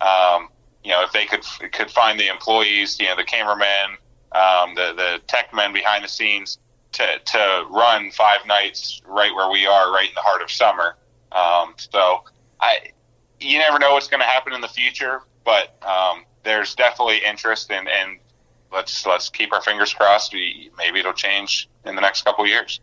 um, you know, if they could could find the employees, you know, the cameramen, um, the the tech men behind the scenes to to run five nights right where we are, right in the heart of summer. Um, so I, you never know what's going to happen in the future, but um, there's definitely interest in, and let's let's keep our fingers crossed. We, maybe it'll change in the next couple years.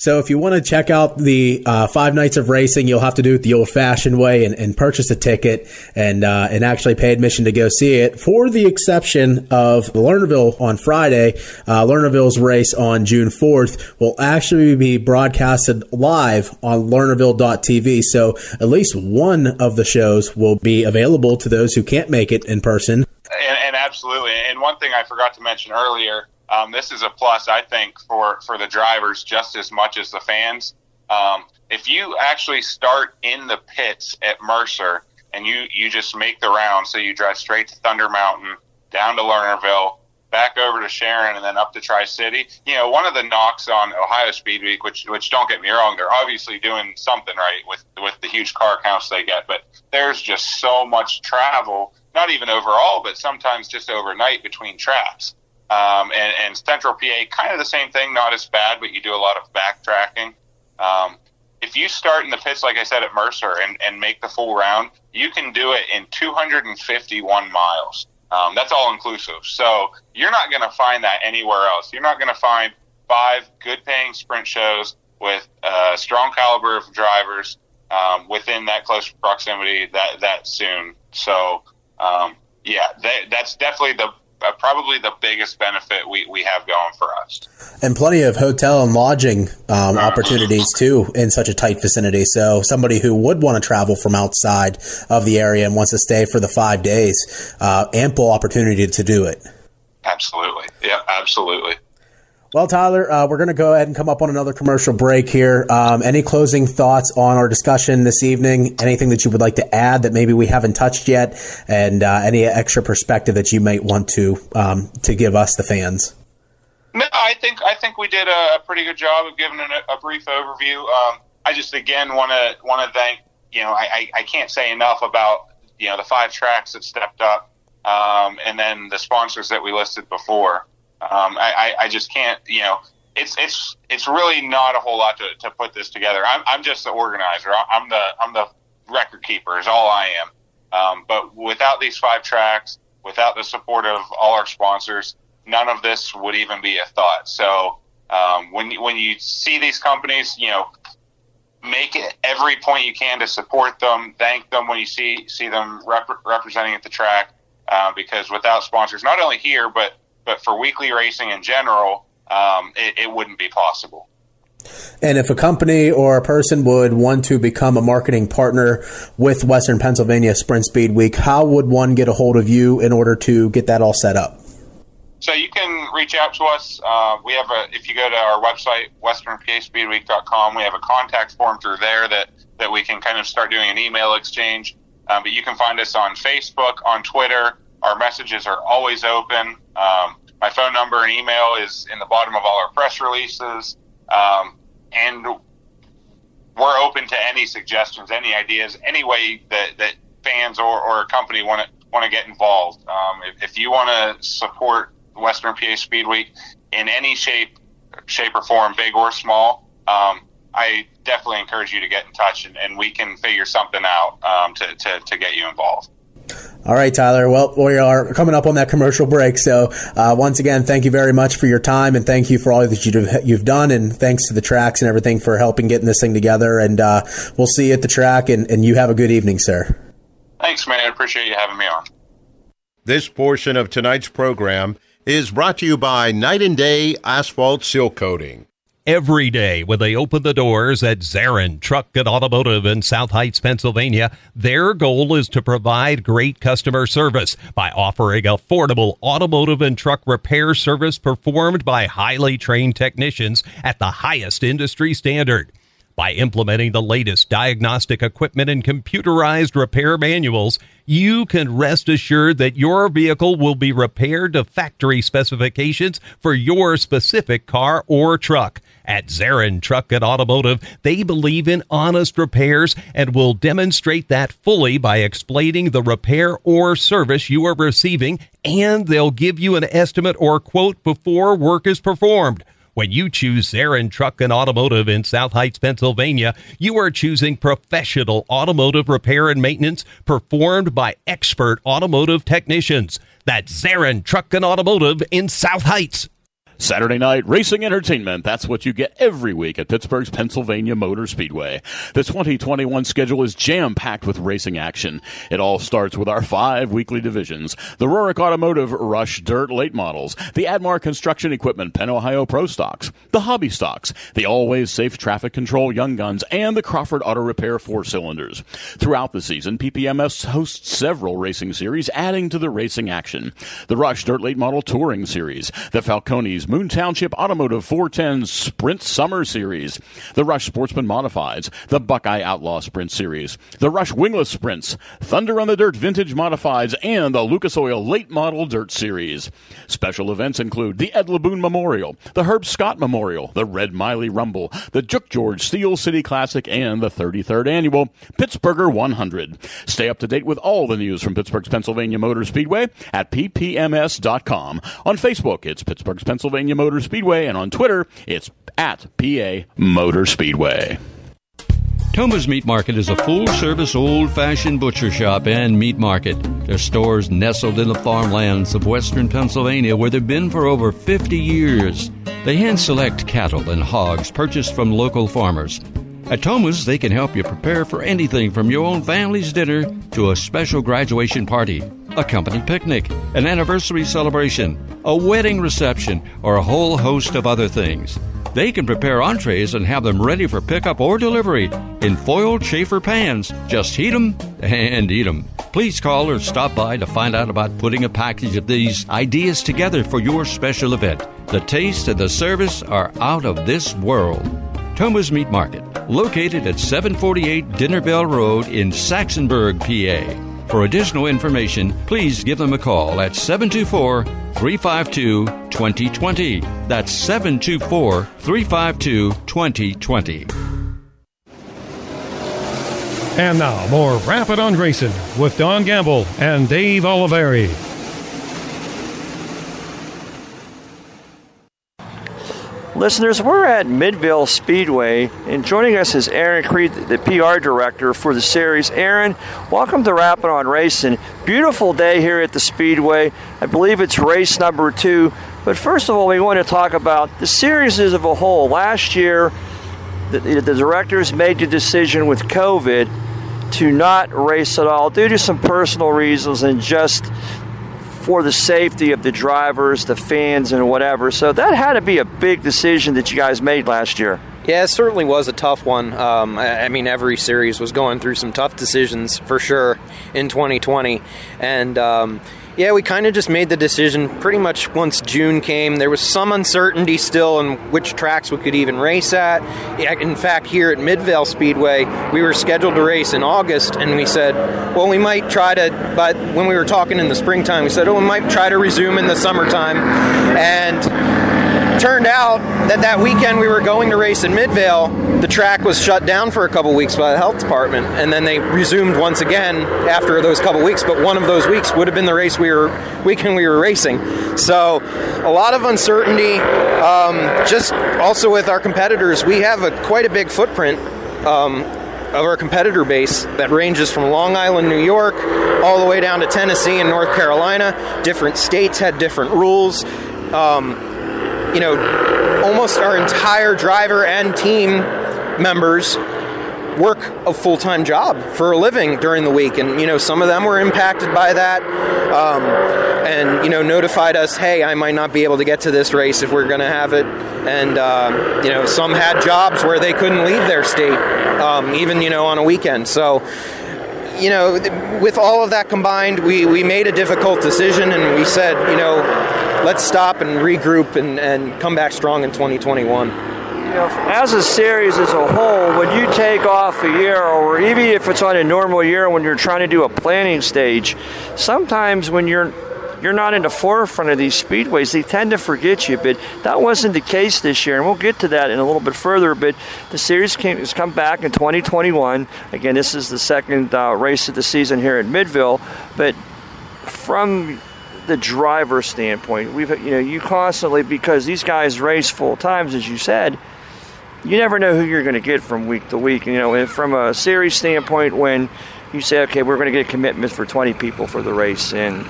So if you want to check out the uh, five nights of racing, you'll have to do it the old-fashioned way and, and purchase a ticket and uh, and actually pay admission to go see it. For the exception of Lernerville on Friday, uh, Lernerville's race on June 4th will actually be broadcasted live on Lernerville.tv. So at least one of the shows will be available to those who can't make it in person. And, and absolutely. And one thing I forgot to mention earlier um, this is a plus, I think, for, for the drivers just as much as the fans. Um, if you actually start in the pits at Mercer and you, you just make the round, so you drive straight to Thunder Mountain, down to Lernerville, back over to Sharon, and then up to Tri City. You know, one of the knocks on Ohio Speed Week, which which don't get me wrong, they're obviously doing something right with with the huge car counts they get, but there's just so much travel, not even overall, but sometimes just overnight between tracks. Um, and, and, Central PA, kind of the same thing, not as bad, but you do a lot of backtracking. Um, if you start in the pits, like I said, at Mercer and, and make the full round, you can do it in 251 miles. Um, that's all inclusive. So you're not going to find that anywhere else. You're not going to find five good paying sprint shows with a strong caliber of drivers um, within that close proximity that, that soon. So, um, yeah, that, that's definitely the probably the biggest benefit we, we have going for us. And plenty of hotel and lodging um, opportunities too in such a tight vicinity. So somebody who would want to travel from outside of the area and wants to stay for the five days, uh, ample opportunity to do it. Absolutely. Yeah, absolutely. Well, Tyler, uh, we're going to go ahead and come up on another commercial break here. Um, any closing thoughts on our discussion this evening? Anything that you would like to add that maybe we haven't touched yet, and uh, any extra perspective that you might want to um, to give us, the fans? No, I think I think we did a, pretty good job of giving a, a brief overview. Um, I just again want to want to thank you know I, I, can't say enough about you know the five tracks that stepped up, um, and then the sponsors that we listed before. Um, I, I, just can't, you know, it's it's it's really not a whole lot to, to put this together. I'm, I'm just the organizer. I'm the I'm the record keeper is all I am. Um, but without these five tracks, without the support of all our sponsors, none of this would even be a thought. So um, when when you see these companies, you know, make it every point you can to support them. Thank them when you see see them rep- representing at the track, uh, because without sponsors, not only here but but for weekly racing in general, um, it, it wouldn't be possible. And if a company or a person would want to become a marketing partner with Western Pennsylvania Sprint Speed Week, how would one get a hold of you in order to get that all set up? So you can reach out to us. Uh, we have a, if you go to our website, westernpaspeedweek.com, we have a contact form through there that, that we can kind of start doing an email exchange. Um, but you can find us on Facebook, on Twitter. Our messages are always open. Um, my phone number and email is in the bottom of all our press releases. Um, and we're open to any suggestions, any ideas, any way that, that fans or, or a company want to want to get involved. Um, if, if you want to support Western PA Speed Week in any shape, shape or form, big or small, um, I definitely encourage you to get in touch and, and we can figure something out um, to, to, to get you involved. All right, Tyler. Well, we are coming up on that commercial break. So, uh, once again, thank you very much for your time and thank you for all that you've done. And thanks to the tracks and everything for helping getting this thing together. And uh, we'll see you at the track. And, and you have a good evening, sir. Thanks, man. I appreciate you having me on. This portion of tonight's program is brought to you by Night and Day Asphalt Seal Coating every day when they open the doors at Zarin Truck and Automotive in South Heights, Pennsylvania. Their goal is to provide great customer service by offering affordable automotive and truck repair service performed by highly trained technicians at the highest industry standard. By implementing the latest diagnostic equipment and computerized repair manuals, you can rest assured that your vehicle will be repaired to factory specifications for your specific car or truck. At Zarin Truck and Automotive, they believe in honest repairs and will demonstrate that fully by explaining the repair or service you are receiving, and they'll give you an estimate or quote before work is performed. When you choose Zarin Truck and Automotive in South Heights, Pennsylvania, you are choosing professional automotive repair and maintenance performed by expert automotive technicians. That's Zarin Truck and Automotive in South Heights. Saturday night racing entertainment. That's what you get every week at Pittsburgh's Pennsylvania Motor Speedway. The 2021 schedule is jam packed with racing action. It all starts with our five weekly divisions the Rorick Automotive Rush Dirt Late Models, the Admar Construction Equipment Penn Ohio Pro Stocks, the Hobby Stocks, the Always Safe Traffic Control Young Guns, and the Crawford Auto Repair Four Cylinders. Throughout the season, PPMS hosts several racing series, adding to the racing action. The Rush Dirt Late Model Touring Series, the Falcones Moon Township Automotive 410 Sprint Summer Series, the Rush Sportsman Modifieds, the Buckeye Outlaw Sprint Series, the Rush Wingless Sprints, Thunder on the Dirt Vintage Modifieds, and the Lucas Oil Late Model Dirt Series. Special events include the Ed Laboon Memorial, the Herb Scott Memorial, the Red Miley Rumble, the Juk George Steel City Classic, and the 33rd Annual Pittsburgher 100. Stay up to date with all the news from Pittsburgh's Pennsylvania Motor Speedway at ppms.com. On Facebook, it's Pittsburgh's Pennsylvania Pennsylvania Motor Speedway, and on Twitter, it's at PA Motor Speedway. Toma's Meat Market is a full service, old fashioned butcher shop and meat market. Their stores nestled in the farmlands of western Pennsylvania where they've been for over 50 years. They hand select cattle and hogs purchased from local farmers. At Toma's, they can help you prepare for anything from your own family's dinner to a special graduation party, a company picnic, an anniversary celebration, a wedding reception, or a whole host of other things. They can prepare entrees and have them ready for pickup or delivery in foiled chafer pans. Just heat them and eat them. Please call or stop by to find out about putting a package of these ideas together for your special event. The taste and the service are out of this world. Toma's Meat Market, located at 748 Dinner Bell Road in Saxonburg, PA. For additional information, please give them a call at 724 352 2020. That's 724 352 2020. And now, more Rappin' on Racing with Don Gamble and Dave Oliveri. Listeners, we're at Midvale Speedway, and joining us is Aaron Creed, the PR director for the series. Aaron, welcome to Rappin' on Racing. Beautiful day here at the Speedway. I believe it's race number two. But first of all, we want to talk about the series as a whole. Last year, the, the directors made the decision with COVID to not race at all due to some personal reasons and just for the safety of the drivers, the fans, and whatever. So that had to be a big decision that you guys made last year. Yeah, it certainly was a tough one. Um, I, I, mean, every series was going through some tough decisions for sure in 2020, and um, yeah, we kind of just made the decision pretty much once June came. There was some uncertainty still in which tracks we could even race at. In fact, here at Midvale Speedway, we were scheduled to race in August, and we said, well, we might try to, but when we were talking in the springtime, we said, oh, we might try to resume in the summertime. And turned out that that weekend we were going to race in Midvale, the track was shut down for a couple weeks by the health department, and then they resumed once again after those couple weeks. But one of those weeks would have been the race we were weekend we were racing. So a lot of uncertainty. Um, just also with our competitors, we have a quite a big footprint. Um, of our competitor base that ranges from Long Island, New York, all the way down to Tennessee and North Carolina. Different states had different rules. Um, you know, almost our entire driver and team members work a full time job for a living during the week. And, you know, some of them were impacted by that um, and, you know, notified us, hey, I might not be able to get to this race if we're going to have it. And, uh, you know, some had jobs where they couldn't leave their state, um, even, you know, on a weekend. So, you know, with all of that combined, we, we made a difficult decision and we said, you know, let's stop and regroup and, and come back strong in 2021 you know, as a series as a whole, when you take off a year, or even if it's on a normal year when you're trying to do a planning stage, sometimes when you're you're not in the forefront of these speedways, they tend to forget you. But that wasn't the case this year, and we'll get to that in a little bit further. But the series came, has come back in 2021. Again, this is the second uh, race of the season here at Midvale. But from the driver standpoint, we've you know you constantly because these guys race full times, as you said you never know who you're going to get from week to week. You know, from a series standpoint, when you say, okay, we're going to get commitments for 20 people for the race, and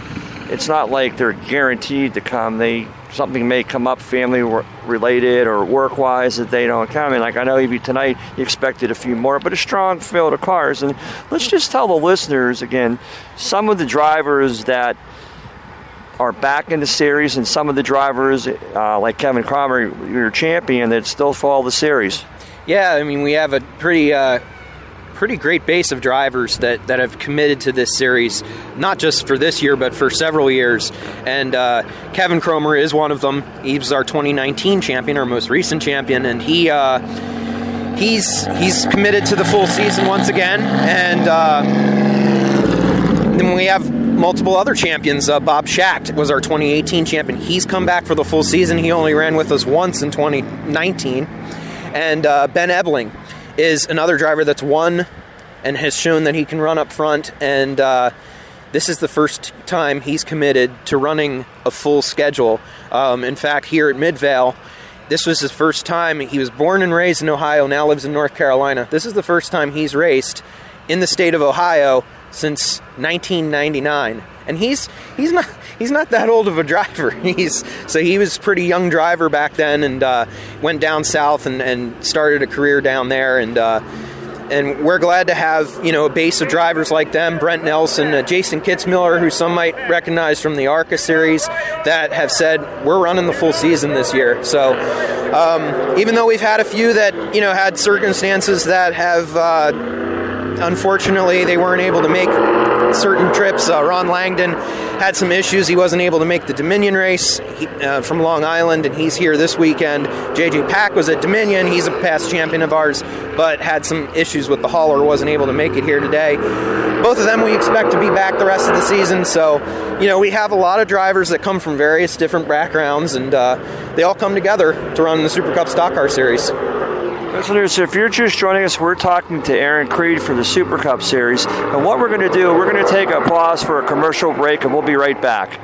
it's not like they're guaranteed to come. They something may come up family related or work wise that they don't come. And like I know even tonight you expected a few more, but a strong field of cars. And let's just tell the listeners again, some of the drivers that are back in the series, and some of the drivers, uh, like Kevin Cromer, your champion, that still follow the series. Yeah, I mean, we have a pretty. Uh, pretty great base of drivers that, that have committed to this series, not just for this year, but for several years. And uh, Kevin Cromer is one of them. He's our 2019 champion, our most recent champion, and he uh, he's he's committed to the full season once again. And uh, then we have multiple other champions. Uh, Bob Schacht was our 2018 champion. He's come back for the full season. He only ran with us once in 2019. And uh, Ben Ebling is another driver that's won and has shown that he can run up front. And uh, this is the first time he's committed to running a full schedule. Um, in fact, here at Midvale, this was his first time. He was born and raised in Ohio, now lives in North Carolina. This is the first time he's raced in the state of Ohio since 1999 and he's he's not he's not that old of a driver. He's so he was pretty young driver back then and uh, went down south and, and started a career down there. And uh, and we're glad to have you know a base of drivers like them Brent Nelson uh, Jason Kitzmiller who some might recognize from the ARCA series that have said we're running the full season this year. So um, even though we've had a few that you know had circumstances that have uh, unfortunately, they weren't able to make certain trips. Uh, Ron Langdon had some issues. He wasn't able to make the Dominion race he, uh, from Long Island, and he's here this weekend. JJ Pack was at Dominion. He's a past champion of ours, but had some issues with the hauler, wasn't able to make it here today. Both of them we expect to be back the rest of the season. So, you know, we have a lot of drivers that come from various different backgrounds, and uh, they all come together to run the Super Cup Stock Car Series. Listeners, if you're just joining us, we're talking to Aaron Creed for the Super Cup Series. And what we're going to do, we're going to take a pause for a commercial break, and we'll be right back.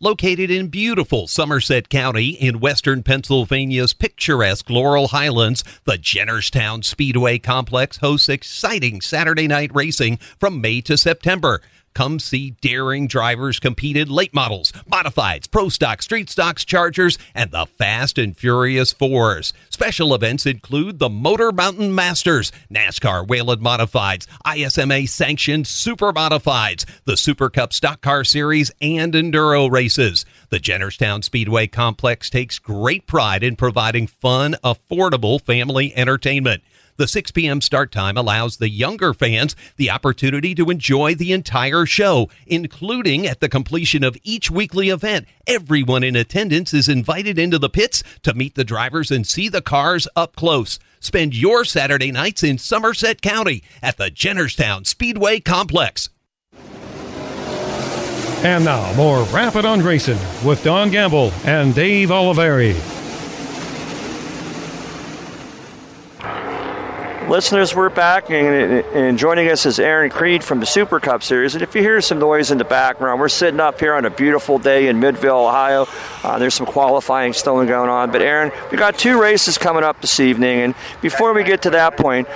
Located in beautiful Somerset County in western Pennsylvania's picturesque Laurel Highlands, the Jennerstown Speedway Complex hosts exciting Saturday night racing from May to September. Come see daring drivers compete in late models, modifieds, pro stock, street stocks, chargers, and the Fast and Furious Fours. Special events include the Motor Mountain Masters, NASCAR Whelen Modifieds, ISMA sanctioned Super Modifieds, the Super Cup Stock Car Series, and Enduro races. The Jennerstown Speedway Complex takes great pride in providing fun, affordable family entertainment. The 6 p.m. start time allows the younger fans the opportunity to enjoy the entire show, including at the completion of each weekly event. Everyone in attendance is invited into the pits to meet the drivers and see the cars up close. Spend your Saturday nights in Somerset County at the Jennerstown Speedway Complex. And now, more Rappin' on Racing with Don Gamble and Dave Oliveri. Listeners, we're back, and, and joining us is Aaron Creed from the Super Cup Series. And if you hear some noise in the background, we're sitting up here on a beautiful day in Midvale, Ohio. Uh, there's some qualifying still going on. But, Aaron, we got two races coming up this evening. And before we get to that point,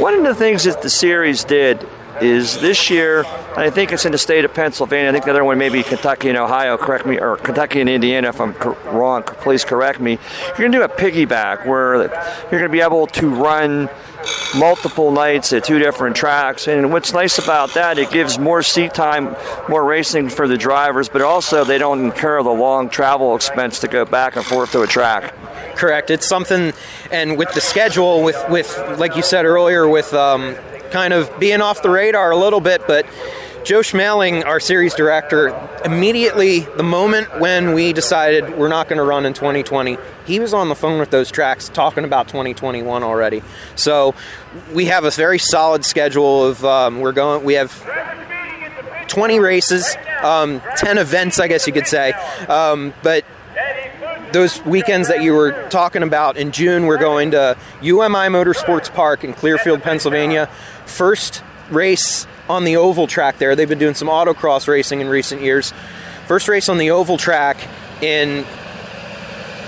one of the things that the series did is this year, I think it's in the state of Pennsylvania. I think the other one may be Kentucky and Ohio. Correct me, or Kentucky and Indiana. If I'm wrong, please correct me. You're going to do a piggyback where you're going to be able to run multiple nights at two different tracks. And what's nice about that, it gives more seat time, more racing for the drivers, but also they don't incur the long travel expense to go back and forth to a track. Correct. It's something, and with the schedule, with with like you said earlier, with um, kind of being off the radar a little bit, but Joe Schmaling, our series director, immediately the moment when we decided we're not going to run in 2020, he was on the phone with those tracks talking about 2021 already. So we have a very solid schedule of um, we're going. We have 20 races, um, 10 events, I guess you could say, um, but those weekends that you were talking about in June, we're going to UMI Motorsports Park in Clearfield, Pennsylvania. First race on the oval track there. They've been doing some autocross racing in recent years. First race on the oval track in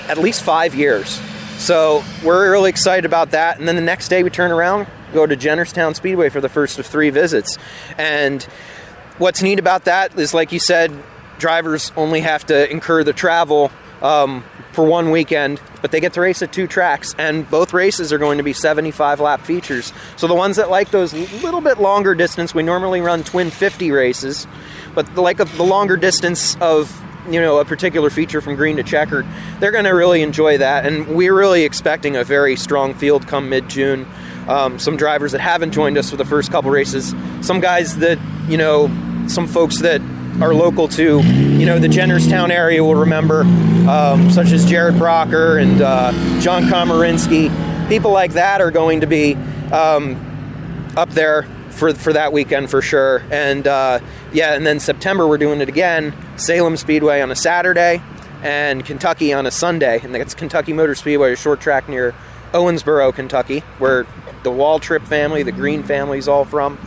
at least five years. So we're really excited about that. And then the next day we turn around, go to Jennerstown Speedway for the first of three visits. And what's neat about that is, like you said, drivers only have to incur the travel um, for one weekend, but they get to race at two tracks, and both races are going to be 75 lap features. So the ones that like those little bit longer distance, we normally run twin 50 races, but the, like a, the longer distance of you know a particular feature from green to checkered, they're going to really enjoy that, and we're really expecting a very strong field come mid June. Um, some drivers that haven't joined us for the first couple races, some guys that you know, some folks that are local to, you know, the Jennerstown area will remember, um, such as Jared Brocker and uh, John Komarinsky. People like that are going to be um, up there for for that weekend for sure. And uh, yeah, and then September we're doing it again. Salem Speedway on a Saturday, and Kentucky on a Sunday. And that's Kentucky Motor Speedway, a short track near Owensboro, Kentucky, where the Waltrip family, the Green family, is all from.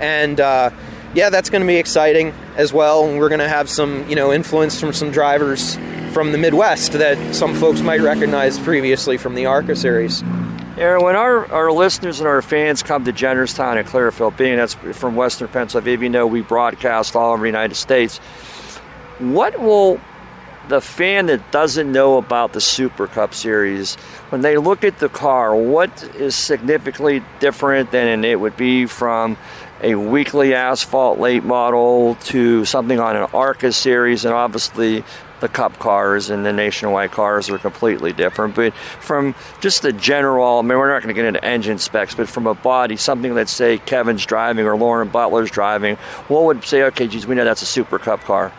And uh, yeah, that's going to be exciting as well. And we're going to have some, you know, influence from some drivers from the Midwest that some folks might recognize previously from the ARCA series. Aaron, when our, our listeners and our fans come to Jennerstown and Clearfield, being that's from Western Pennsylvania, even though we broadcast all over the United States, what will the fan that doesn't know about the Super Cup Series, when they look at the car, what is significantly different than it would be from a weekly asphalt late model to something on an ARCA series, and obviously the Cup cars and the nationwide cars are completely different. But from just the general, I mean, we're not going to get into engine specs, but from a body, something that say Kevin's driving or Lauren Butler's driving, what would say, okay, geez, we know that's a Super Cup car?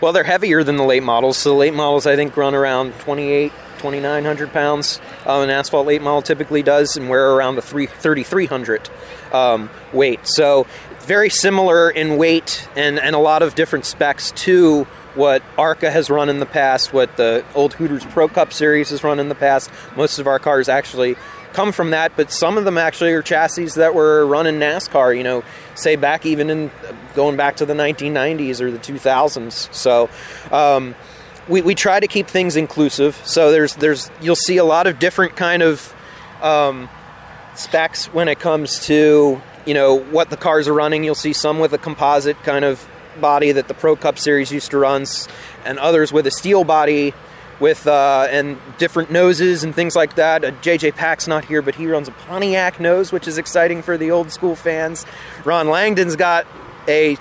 Well, they're heavier than the late models. So the late models, I think, run around 28, 2,900 pounds. Um, an asphalt late model typically does, and we're around the 3, 3,300 um, weight. So very similar in weight and, and a lot of different specs to what ARCA has run in the past, what the old Hooters Pro Cup series has run in the past. Most of our cars actually come from that, but some of them actually are chassis that were run in NASCAR, you know, say back even in going back to the 1990s or the 2000s. So, um, we, we try to keep things inclusive. So there's there's you'll see a lot of different kind of um, specs when it comes to you know what the cars are running. You'll see some with a composite kind of body that the Pro Cup series used to run, and others with a steel body with uh, and different noses and things like that. Uh, JJ Pack's not here, but he runs a Pontiac nose, which is exciting for the old school fans. Ron Langdon's got a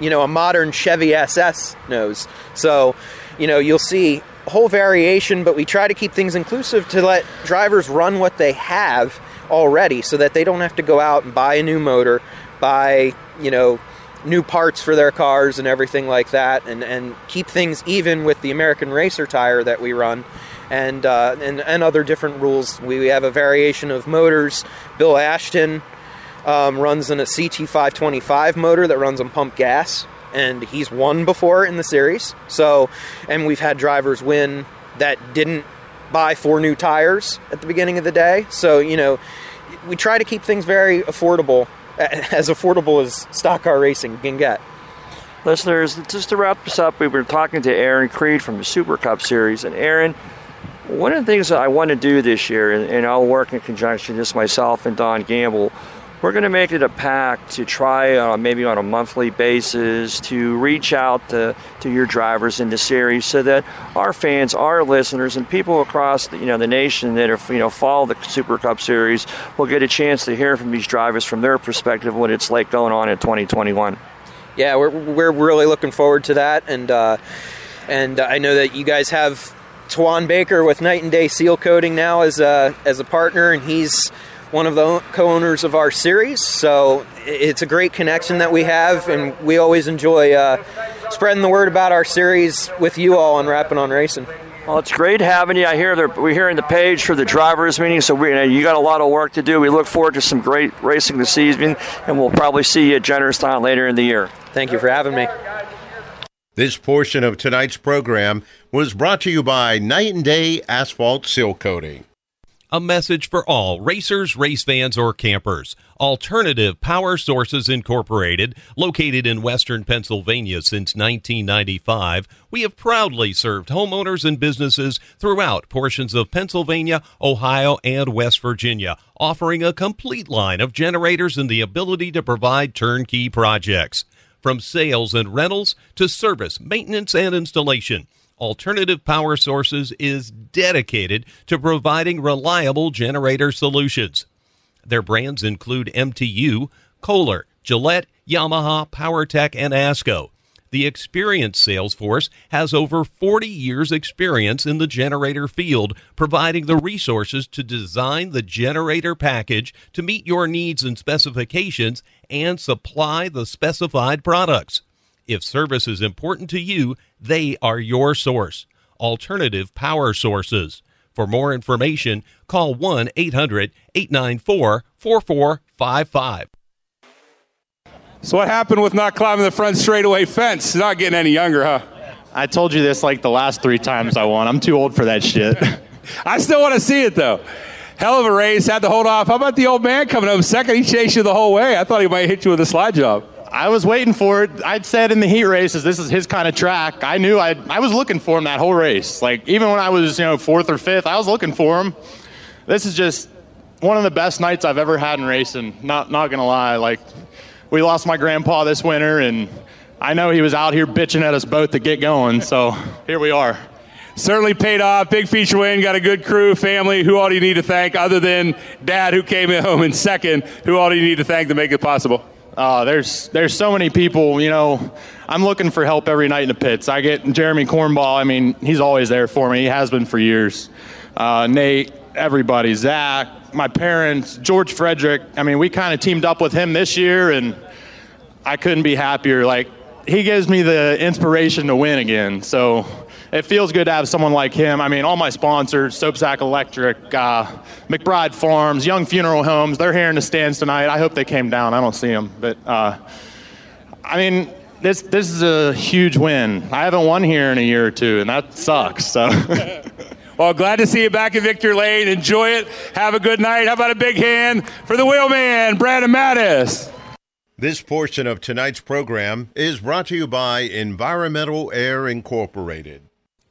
you know a modern Chevy SS nose, so you know you'll see whole variation. But we try to keep things inclusive to let drivers run what they have already, so that they don't have to go out and buy a new motor, buy you know new parts for their cars and everything like that, and, and keep things even with the American Racer tire that we run, and uh, and and other different rules. We, we have a variation of motors. Bill Ashton um, runs in a CT525 motor that runs on pump gas, and he's won before in the series. So, and we've had drivers win that didn't buy four new tires at the beginning of the day. So you know we try to keep things very affordable, as affordable as stock car racing can get. Listeners, just to wrap this up, we were talking to Aaron Creed from the Super Cup Series. And Aaron, one of the things that I want to do this year, and, and I'll work in conjunction with myself and Don Gamble, we're going to make it a pact to try uh, maybe on a monthly basis to reach out to, to your drivers in the series so that our fans, our listeners, and people across the, you know the nation that are you know follow the Super Cup Series will get a chance to hear from these drivers from their perspective what it's like going on in 2021. Yeah, we're, we're really looking forward to that, and uh, and I know that you guys have Twan Baker with Night and Day Seal Coating now as a as a partner, and he's one of the co-owners of our series. So it's a great connection that we have, and we always enjoy uh, spreading the word about our series with you all and rapping on racing. Well, it's great having you. I hear we're hearing the page for the drivers meeting, so we, you got a lot of work to do. We look forward to some great racing this evening, and we'll probably see you at Jennerstown later in the year. Thank you for having me. This portion of tonight's program was brought to you by Night and Day Asphalt Seal Coating. A message for all racers, race fans, or campers. Alternative Power Sources Incorporated, located in western Pennsylvania since 1995, we have proudly served homeowners and businesses throughout portions of Pennsylvania, Ohio, and West Virginia, offering a complete line of generators and the ability to provide turnkey projects. From sales and rentals to service, maintenance, and installation. Alternative Power Sources is dedicated to providing reliable generator solutions. Their brands include MTU, Kohler, Gillette, Yamaha, PowerTech, and ASCO. The experienced sales force has over 40 years' experience in the generator field, providing the resources to design the generator package to meet your needs and specifications and supply the specified products. If service is important to you, they are your source. Alternative Power Sources. For more information, call 1 800 894 4455. So, what happened with not climbing the front straightaway fence? Not getting any younger, huh? I told you this like the last three times I won. I'm too old for that shit. I still want to see it, though. Hell of a race. Had to hold off. How about the old man coming up second? He chased you the whole way. I thought he might hit you with a slide job. I was waiting for it. I'd said in the heat races, this is his kind of track. I knew I I was looking for him that whole race. Like even when I was you know fourth or fifth, I was looking for him. This is just one of the best nights I've ever had in racing. Not not gonna lie. Like we lost my grandpa this winter, and I know he was out here bitching at us both to get going. So here we are. Certainly paid off. Big feature win. Got a good crew, family. Who all do you need to thank other than Dad, who came home in second? Who all do you need to thank to make it possible? Uh, there's there's so many people. You know, I'm looking for help every night in the pits. I get Jeremy Cornball. I mean, he's always there for me. He has been for years. Uh, Nate, everybody, Zach, my parents, George Frederick. I mean, we kind of teamed up with him this year, and I couldn't be happier. Like he gives me the inspiration to win again. So it feels good to have someone like him. I mean, all my sponsors, Soapsack Electric, uh, McBride Farms, Young Funeral Homes, they're here in the stands tonight. I hope they came down. I don't see them. But, uh, I mean, this, this is a huge win. I haven't won here in a year or two, and that sucks. So. well, glad to see you back in Victory Lane. Enjoy it. Have a good night. How about a big hand for the wheelman, Brandon Mattis? This portion of tonight's program is brought to you by Environmental Air Incorporated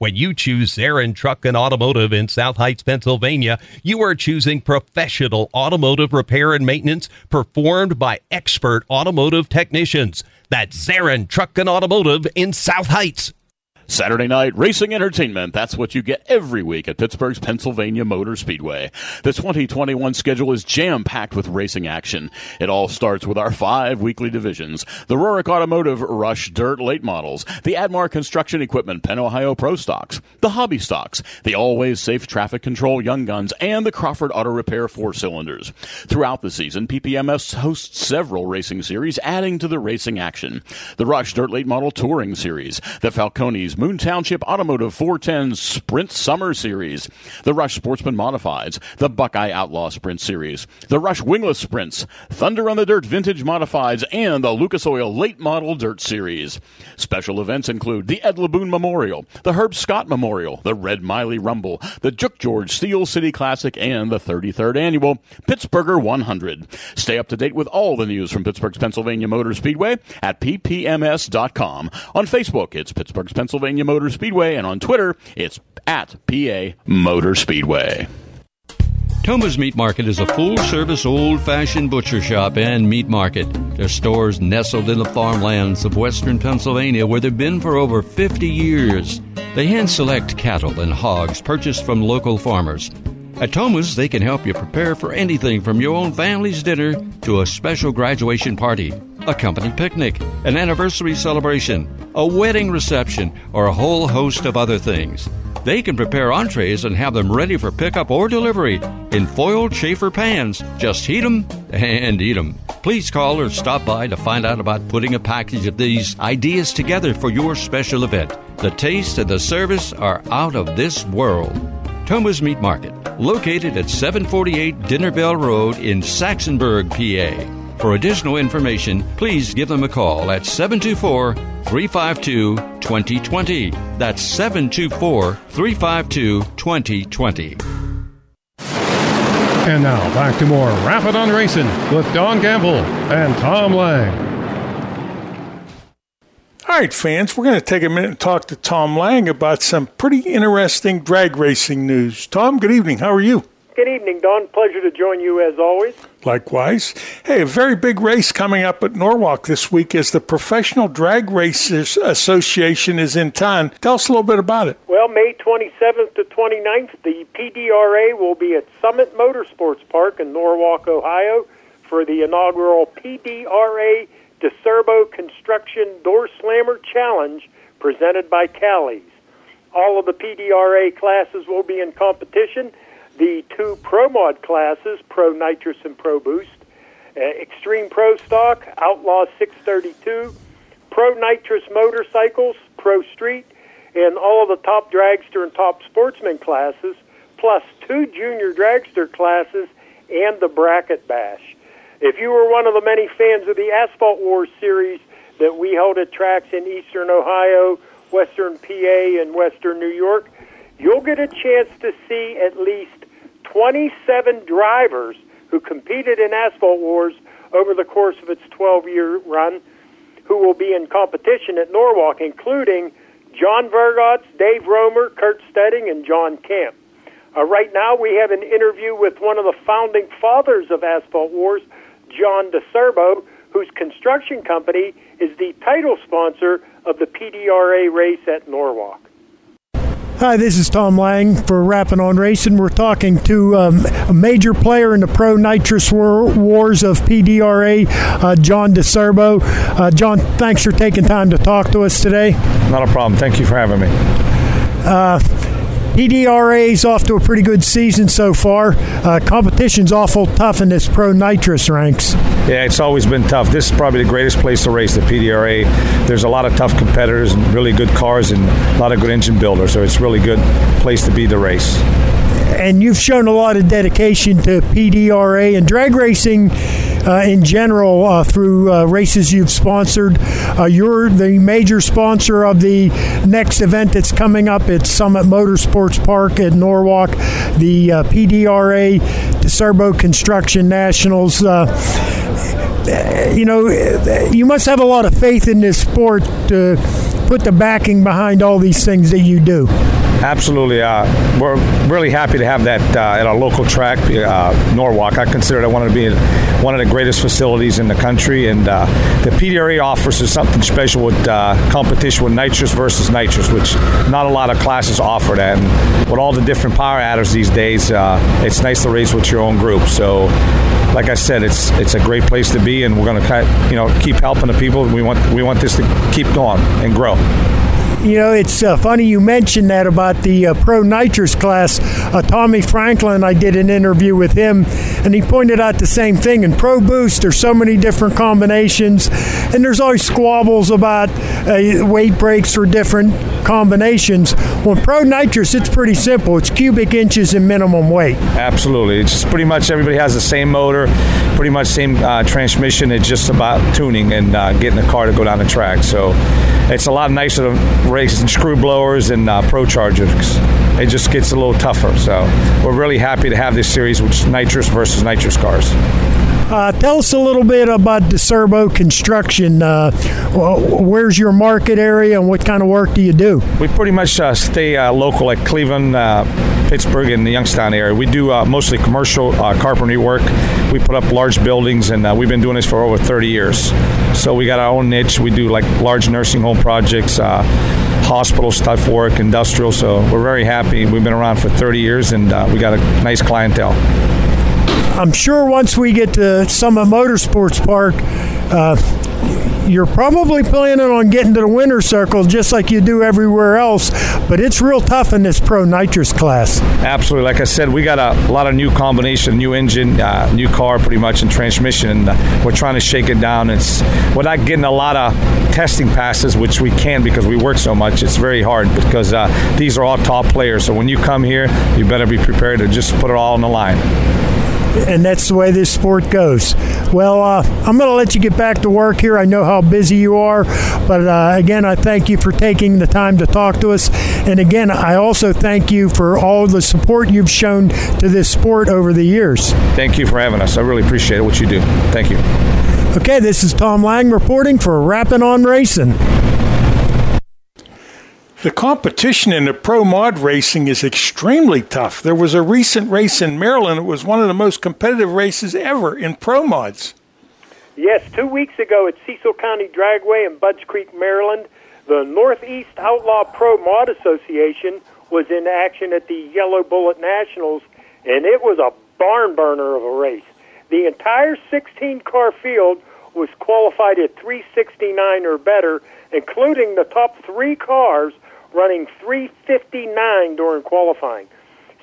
When you choose Zarin Truck and Automotive in South Heights, Pennsylvania, you are choosing professional automotive repair and maintenance performed by expert automotive technicians. That's Zarin Truck and Automotive in South Heights. Saturday night racing entertainment. That's what you get every week at Pittsburgh's Pennsylvania Motor Speedway. The 2021 schedule is jam packed with racing action. It all starts with our five weekly divisions the Rorick Automotive Rush Dirt Late Models, the Admar Construction Equipment Penn Ohio Pro Stocks, the Hobby Stocks, the Always Safe Traffic Control Young Guns, and the Crawford Auto Repair Four Cylinders. Throughout the season, PPMS hosts several racing series, adding to the racing action. The Rush Dirt Late Model Touring Series, the Falcones Moon Township Automotive 410 Sprint Summer Series, the Rush Sportsman Modifieds, the Buckeye Outlaw Sprint Series, the Rush Wingless Sprints, Thunder on the Dirt Vintage Modifieds, and the Lucas Oil Late Model Dirt Series. Special events include the Ed Laboon Memorial, the Herb Scott Memorial, the Red Miley Rumble, the Juk George Steel City Classic, and the 33rd Annual Pittsburgher 100. Stay up to date with all the news from Pittsburgh's Pennsylvania Motor Speedway at ppms.com. On Facebook, it's Pittsburgh's Pennsylvania Motor Speedway, and on Twitter, it's at PA Motor Speedway. Toma's Meat Market is a full service, old fashioned butcher shop and meat market. Their stores nestled in the farmlands of western Pennsylvania where they've been for over 50 years. They hand select cattle and hogs purchased from local farmers. At Toma's, they can help you prepare for anything from your own family's dinner to a special graduation party, a company picnic, an anniversary celebration, a wedding reception, or a whole host of other things. They can prepare entrees and have them ready for pickup or delivery in foiled chafer pans. Just heat them and eat them. Please call or stop by to find out about putting a package of these ideas together for your special event. The taste and the service are out of this world. Toma's Meat Market, located at 748 Dinner Bell Road in Saxonburg, PA. For additional information, please give them a call at 724 352 2020. That's 724 352 2020. And now back to more Rappin' on Racing with Don Gamble and Tom Lang. All right, fans, we're going to take a minute and talk to Tom Lang about some pretty interesting drag racing news. Tom, good evening. How are you? Good evening, Don. Pleasure to join you as always. Likewise. Hey, a very big race coming up at Norwalk this week as the Professional Drag Racers Association is in town. Tell us a little bit about it. Well, May 27th to 29th, the PDRA will be at Summit Motorsports Park in Norwalk, Ohio for the inaugural PDRA DeSerbo Construction Door Slammer Challenge presented by Callies. All of the PDRA classes will be in competition. The two Pro Mod classes, Pro Nitrous and Pro Boost, uh, Extreme Pro Stock, Outlaw 632, Pro Nitrous Motorcycles, Pro Street, and all of the top dragster and top sportsman classes, plus two junior dragster classes and the bracket bash. If you were one of the many fans of the Asphalt Wars series that we held at tracks in eastern Ohio, western PA, and western New York, you'll get a chance to see at least 27 drivers who competed in Asphalt Wars over the course of its 12 year run who will be in competition at Norwalk, including John Vergotz, Dave Romer, Kurt Stedding, and John Camp. Uh, right now, we have an interview with one of the founding fathers of Asphalt Wars, John DeSerbo, whose construction company is the title sponsor of the PDRA race at Norwalk. Hi, this is Tom Lang for Rappin' on Racing. We're talking to um, a major player in the pro nitrous war- wars of PDRA, uh, John DeSerbo. Uh, John, thanks for taking time to talk to us today. Not a problem. Thank you for having me. Uh, PDRA is off to a pretty good season so far. Uh, competition's awful tough in this pro nitrous ranks. Yeah, it's always been tough. This is probably the greatest place to race, the PDRA. There's a lot of tough competitors and really good cars and a lot of good engine builders, so it's really good place to be the race. And you've shown a lot of dedication to PDRA and drag racing uh, in general uh, through uh, races you've sponsored. Uh, you're the major sponsor of the next event that's coming up at Summit Motorsports Park at Norwalk, the uh, PDRA DeSerbo Construction Nationals. Uh, you know, you must have a lot of faith in this sport to put the backing behind all these things that you do. Absolutely. Uh, we're really happy to have that uh, at our local track, uh, Norwalk. I consider it one of the one of the greatest facilities in the country, and uh, the PDRA offers us something special with uh, competition with nitrous versus nitrous, which not a lot of classes offer that. And with all the different power adders these days, uh, it's nice to race with your own group. So like I said, it's it's a great place to be, and we're going to you know keep helping the people. We want we want this to keep going and grow. You know, it's uh, funny you mentioned that about the uh, pro nitrous class. Uh, Tommy Franklin, I did an interview with him, and he pointed out the same thing. In pro boost, there's so many different combinations, and there's always squabbles about uh, weight breaks for different combinations. When pro nitrous, it's pretty simple. It's cubic inches and minimum weight. Absolutely, it's pretty much everybody has the same motor, pretty much same uh, transmission. It's just about tuning and uh, getting the car to go down the track. So it's a lot nicer to race in screw blowers and uh, pro chargers. It just gets a little tougher. So we're really happy to have this series, which nitrous versus nitrous cars. Uh, tell us a little bit about DeSerbo Construction. Uh, where's your market area and what kind of work do you do? We pretty much uh, stay uh, local at Cleveland, uh, Pittsburgh, and the Youngstown area. We do uh, mostly commercial carpentry work. We put up large buildings, and we've been doing this for over 30 years. So we got our own niche. We do like large nursing home projects hospital stuff work, industrial. So we're very happy. We've been around for 30 years and uh, we got a nice clientele. I'm sure once we get to Summit Motorsports Park, uh, you're probably planning on getting to the winner circle just like you do everywhere else, but it's real tough in this pro nitrous class. Absolutely. Like I said, we got a lot of new combination, new engine, uh, new car pretty much, and transmission, and uh, we're trying to shake it down. It's We're not getting a lot of testing passes, which we can because we work so much. It's very hard because uh, these are all top players. So when you come here, you better be prepared to just put it all on the line and that's the way this sport goes. Well, uh, I'm going to let you get back to work here. I know how busy you are, but uh, again, I thank you for taking the time to talk to us. And again, I also thank you for all the support you've shown to this sport over the years. Thank you for having us. I really appreciate what you do. Thank you. Okay, this is Tom Lang reporting for Rappin' on Racing. The competition in the pro mod racing is extremely tough. There was a recent race in Maryland. It was one of the most competitive races ever in pro mods. Yes, two weeks ago at Cecil County Dragway in Budds Creek, Maryland, the Northeast Outlaw Pro Mod Association was in action at the Yellow Bullet Nationals, and it was a barn burner of a race. The entire 16 car field was qualified at 369 or better, including the top three cars running 359 during qualifying.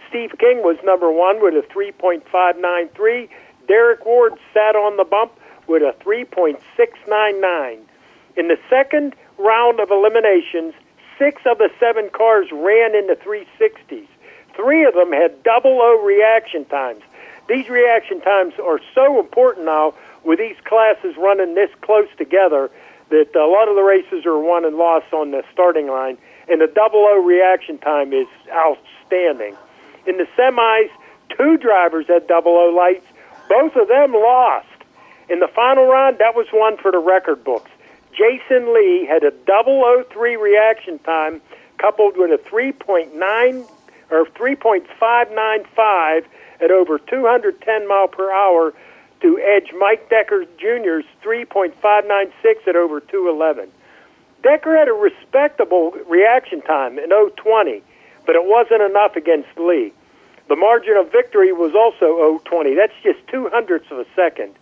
Steve King was number one with a 3.593. Derek Ward sat on the bump with a 3.699. In the second round of eliminations, six of the seven cars ran into 360s. Three of them had double O reaction times. These reaction times are so important now with these classes running this close together that a lot of the races are won and lost on the starting line and the double O reaction time is outstanding. In the semis, two drivers had double O lights. Both of them lost. In the final round, that was one for the record books. Jason Lee had a double O three reaction time coupled with a 3.9 or 3.595 at over 210 mile per hour to edge Mike Decker Jr.'s 3.596 at over 211. Decker had a respectable reaction time in 020, but it wasn't enough against Lee. The margin of victory was also 020. That's just two hundredths of a second.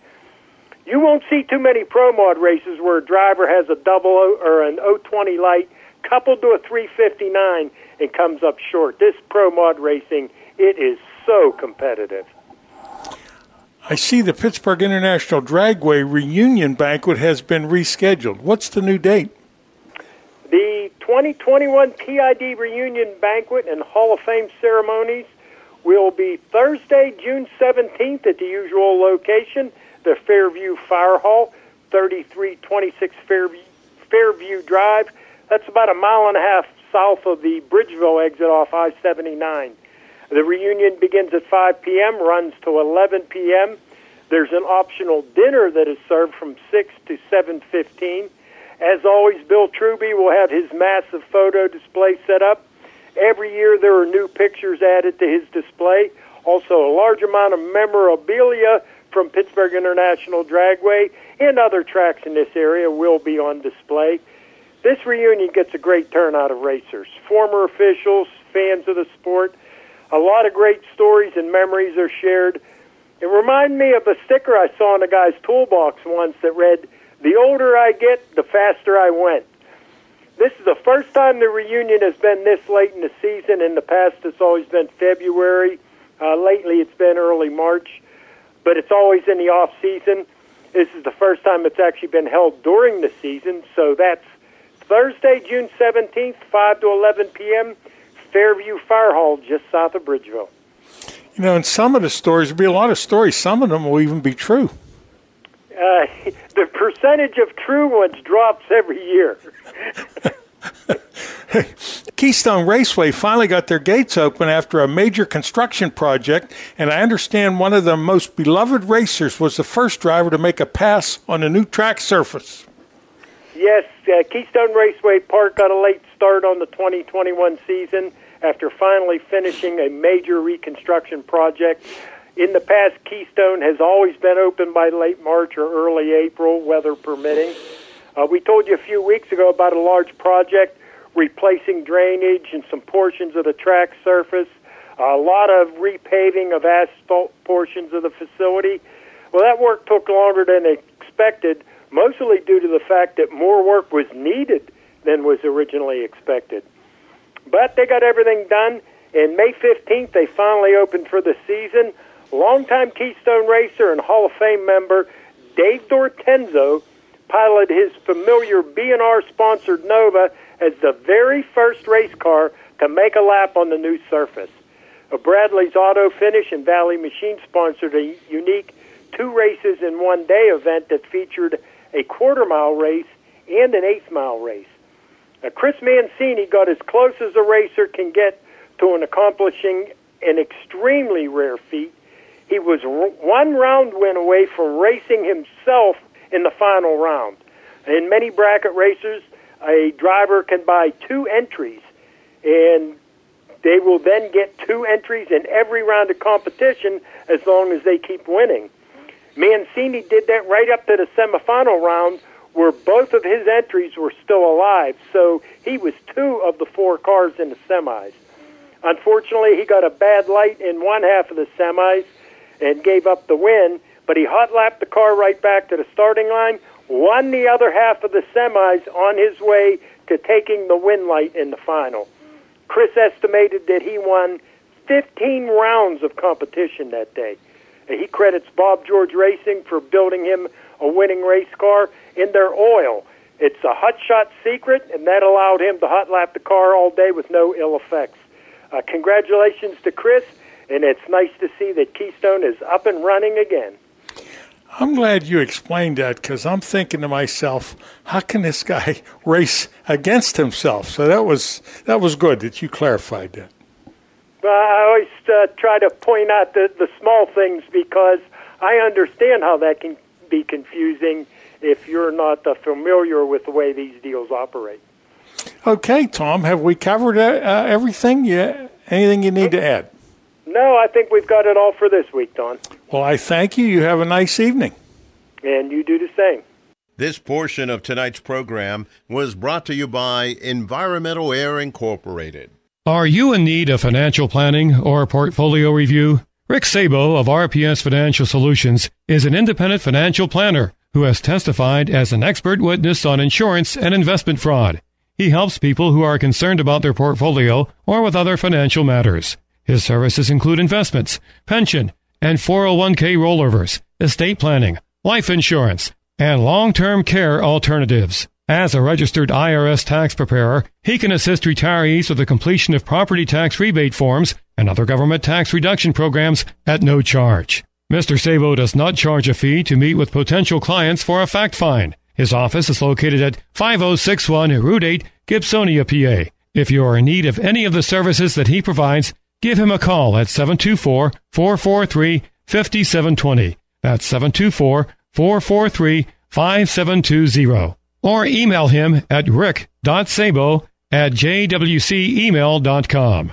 You won't see too many pro mod races where a driver has a double o, or an 020 light coupled to a 359 and comes up short. This pro mod racing, it is so competitive. I see the Pittsburgh International Dragway reunion banquet has been rescheduled. What's the new date? The 2021 PID reunion banquet and Hall of Fame ceremonies will be Thursday, June 17th at the usual location, the Fairview Fire Hall, 3326 Fairview, Fairview Drive. That's about a mile and a half south of the Bridgeville exit off I 79. The reunion begins at 5 p.m., runs to 11 p.m. There's an optional dinner that is served from 6 to 7:15. As always, Bill Truby will have his massive photo display set up. Every year there are new pictures added to his display. Also, a large amount of memorabilia from Pittsburgh International Dragway and other tracks in this area will be on display. This reunion gets a great turnout of racers, former officials, fans of the sport. A lot of great stories and memories are shared. It reminded me of a sticker I saw in a guy's toolbox once that read, The older I get, the faster I went. This is the first time the reunion has been this late in the season. In the past, it's always been February. Uh, lately, it's been early March, but it's always in the off season. This is the first time it's actually been held during the season, so that's Thursday, June 17th, 5 to 11 p.m., Fairview Fire Hall, just south of Bridgeville. You know, in some of the stories, there'll be a lot of stories. Some of them will even be true. Uh, the percentage of true ones drops every year. Keystone Raceway finally got their gates open after a major construction project, and I understand one of the most beloved racers was the first driver to make a pass on a new track surface. Yes, uh, Keystone Raceway Park got a late start on the 2021 season after finally finishing a major reconstruction project. In the past, Keystone has always been open by late March or early April, weather permitting. Uh, we told you a few weeks ago about a large project replacing drainage and some portions of the track surface, a lot of repaving of asphalt portions of the facility. Well, that work took longer than expected mostly due to the fact that more work was needed than was originally expected. But they got everything done, and May 15th they finally opened for the season. Longtime Keystone racer and Hall of Fame member Dave Dortenzo piloted his familiar B&R sponsored Nova as the very first race car to make a lap on the new surface. Bradley's Auto Finish and Valley Machine sponsored a unique two races in one day event that featured a quarter mile race, and an eighth mile race. Now, Chris Mancini got as close as a racer can get to an accomplishing an extremely rare feat. He was one round win away from racing himself in the final round. In many bracket racers, a driver can buy two entries, and they will then get two entries in every round of competition as long as they keep winning. Mancini did that right up to the semifinal round where both of his entries were still alive. So he was two of the four cars in the semis. Unfortunately, he got a bad light in one half of the semis and gave up the win, but he hot lapped the car right back to the starting line, won the other half of the semis on his way to taking the win light in the final. Chris estimated that he won 15 rounds of competition that day. He credits Bob George Racing for building him a winning race car in their oil. It's a hot shot secret, and that allowed him to hot lap the car all day with no ill effects. Uh, congratulations to Chris, and it's nice to see that Keystone is up and running again. I'm glad you explained that because I'm thinking to myself, how can this guy race against himself? So that was that was good that you clarified that. Well, I always uh, try to point out the, the small things because I understand how that can be confusing if you're not uh, familiar with the way these deals operate. Okay, Tom, have we covered uh, uh everything? Yeah, anything you need to add? No, I think we've got it all for this week, Don. Well, I thank you. You have a nice evening. And you do the same. This portion of tonight's program was brought to you by Environmental Air Incorporated. Are you in need of financial planning or portfolio review? Rick Sabo of RPS Financial Solutions is an independent financial planner who has testified as an expert witness on insurance and investment fraud. He helps people who are concerned about their portfolio or with other financial matters. His services include investments, pension, and 401k rollovers, estate planning, life insurance, and long-term care alternatives. As a registered IRS tax preparer, he can assist retirees with the completion of property tax rebate forms and other government tax reduction programs at no charge. Mr. Sabo does not charge a fee to meet with potential clients for a fact find. His office is located at 5061 Route 8, Gibsonia, PA. If you are in need of any of the services that he provides, give him a call at 724 443 5720. That's 724 443 5720 or email him at rick.sabo at jwcemail.com.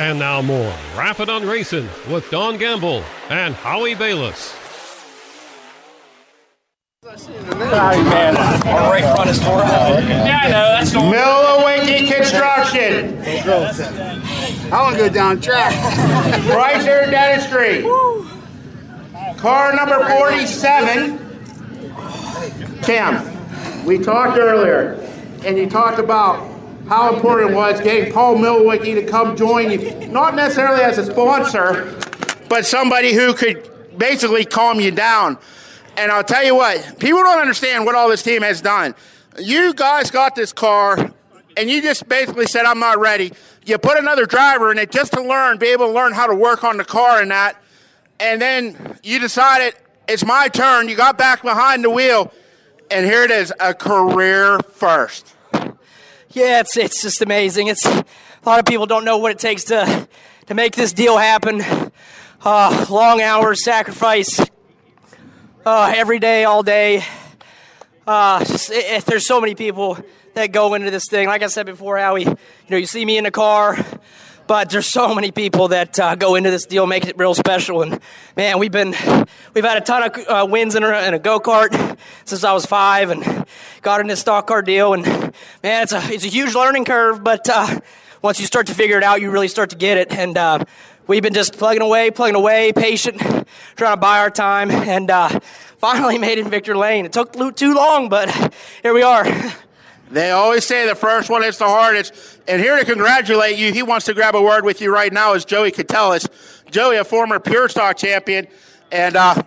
And now more Rappin' on Racing with Don Gamble and Howie Bayless. man. Our right front is tore out. Yeah, I know. That's the Milowicki Construction. I want to go down track. Chrysler Dentistry. Car number 47. Cam, we talked earlier, and you talked about how important it was getting Paul Milowicki to come join you, not necessarily as a sponsor, but somebody who could basically calm you down. And I'll tell you what, people don't understand what all this team has done. You guys got this car, and you just basically said, I'm not ready. You put another driver in it just to learn, be able to learn how to work on the car and that. And then you decided, it's my turn. You got back behind the wheel, and here it is a career first. Yeah, it's it's just amazing. It's a lot of people don't know what it takes to to make this deal happen. Uh, long hours, sacrifice, uh, every day, all day. Uh, just, it, it, there's so many people that go into this thing. Like I said before, Howie, you know, you see me in the car, but there's so many people that uh, go into this deal, make it real special. And man, we've been we've had a ton of uh, wins in a, a go kart since I was five, and got in this stock car deal. And man, it's a it's a huge learning curve, but uh, once you start to figure it out, you really start to get it. And uh, we've been just plugging away, plugging away, patient, trying to buy our time, and uh, finally made it in Victory Lane. It took too long, but here we are. They always say the first one is the hardest. And here to congratulate you, he wants to grab a word with you right now, is Joey Catellis. Joey, a former Pure Stock champion. And uh,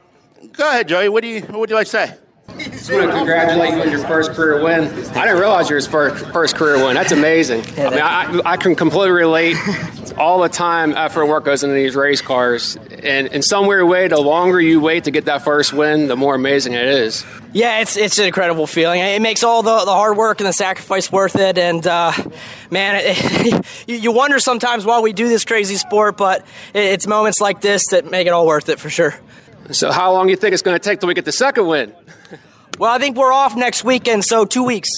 go ahead, Joey. What do you what would you like to say? Just want to congratulate you on your first career win. I didn't realize your first first career win. That's amazing. I mean, I, I can completely relate. All the time, effort and work goes into these race cars, and in some weird way, the longer you wait to get that first win, the more amazing it is. Yeah, it's it's an incredible feeling. It makes all the, the hard work and the sacrifice worth it. And uh, man, it, you wonder sometimes why we do this crazy sport, but it's moments like this that make it all worth it for sure. So, how long do you think it's going to take till we get the second win? Well, I think we're off next weekend, so two weeks.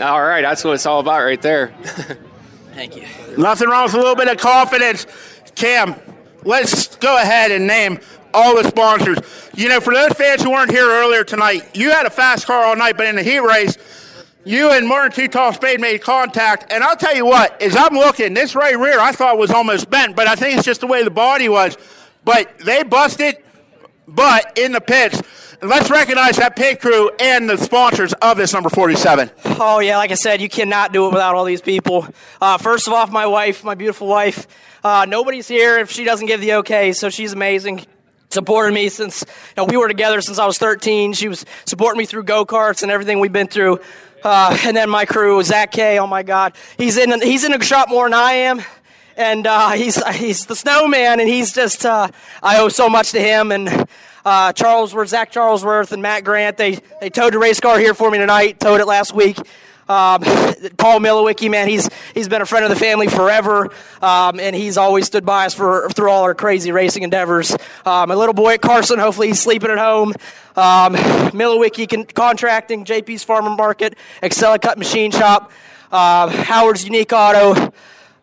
All right, that's what it's all about right there. Thank you. Nothing wrong with a little bit of confidence. Cam, let's go ahead and name all the sponsors. You know, for those fans who weren't here earlier tonight, you had a fast car all night, but in the heat race, you and Martin Too Tall Spade made contact. And I'll tell you what, as I'm looking, this right rear I thought was almost bent, but I think it's just the way the body was. But they busted, but in the pits. Let's recognize that pit crew and the sponsors of this number 47. Oh, yeah, like I said, you cannot do it without all these people. Uh, first of all, my wife, my beautiful wife. Uh, nobody's here if she doesn't give the okay, so she's amazing supported me since you know, we were together since I was 13. She was supporting me through go karts and everything we've been through. Uh, and then my crew, Zach K. Oh my God, he's in he's in the shop more than I am, and uh, he's he's the snowman, and he's just uh, I owe so much to him and. Uh, Charlesworth, Zach Charlesworth, and Matt Grant. They they towed a race car here for me tonight. Towed it last week. Um, Paul Milowicki, man, he's he's been a friend of the family forever, um, and he's always stood by us for through all our crazy racing endeavors. Um, my little boy Carson, hopefully he's sleeping at home. Um, Milowicki con- contracting, JP's Farmer Market, Cut Machine Shop, uh, Howard's Unique Auto,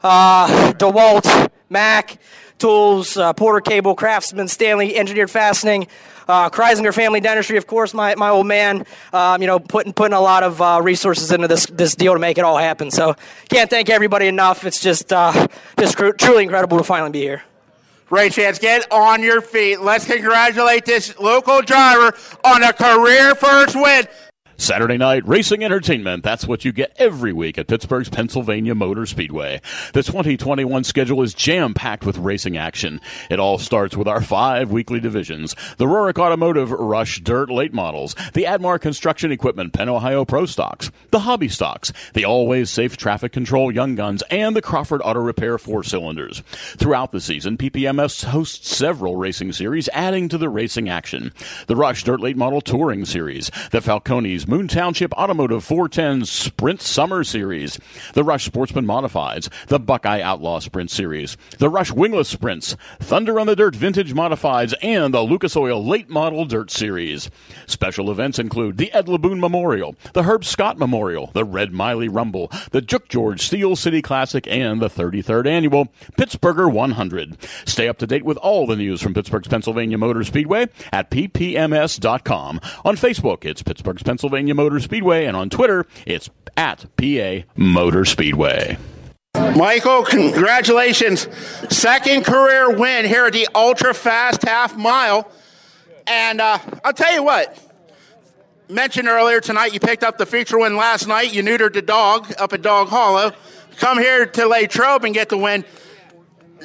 uh, DeWalt, Mac. Tools, uh, Porter Cable, Craftsman, Stanley Engineered Fastening, uh, Kreisinger Family Dentistry, of course, my, my old man, um, you know, putting putting a lot of uh, resources into this this deal to make it all happen. So can't thank everybody enough. It's just uh, just cr- truly incredible to finally be here. Ray Chance, get on your feet. Let's congratulate this local driver on a career first win. Saturday night racing entertainment. That's what you get every week at Pittsburgh's Pennsylvania Motor Speedway. The 2021 schedule is jam packed with racing action. It all starts with our five weekly divisions the Rorick Automotive Rush Dirt Late Models, the Admar Construction Equipment Penn Ohio Pro Stocks, the Hobby Stocks, the Always Safe Traffic Control Young Guns, and the Crawford Auto Repair Four Cylinders. Throughout the season, PPMS hosts several racing series, adding to the racing action. The Rush Dirt Late Model Touring Series, the Falcones Moon Township Automotive 410 Sprint Summer Series, the Rush Sportsman Modifieds, the Buckeye Outlaw Sprint Series, the Rush Wingless Sprints, Thunder on the Dirt Vintage Modifieds, and the Lucas Oil Late Model Dirt Series. Special events include the Ed Laboon Memorial, the Herb Scott Memorial, the Red Miley Rumble, the Juk George Steel City Classic, and the 33rd Annual Pittsburgher 100. Stay up to date with all the news from Pittsburgh's Pennsylvania Motor Speedway at ppms.com. On Facebook, it's Pittsburgh's Pennsylvania Motor Speedway, and on Twitter, it's at PA Motor Speedway. Michael, congratulations. Second career win here at the Ultra Fast Half Mile. And uh, I'll tell you what, mentioned earlier tonight, you picked up the feature win last night. You neutered the dog up at Dog Hollow. Come here to Latrobe and get the win.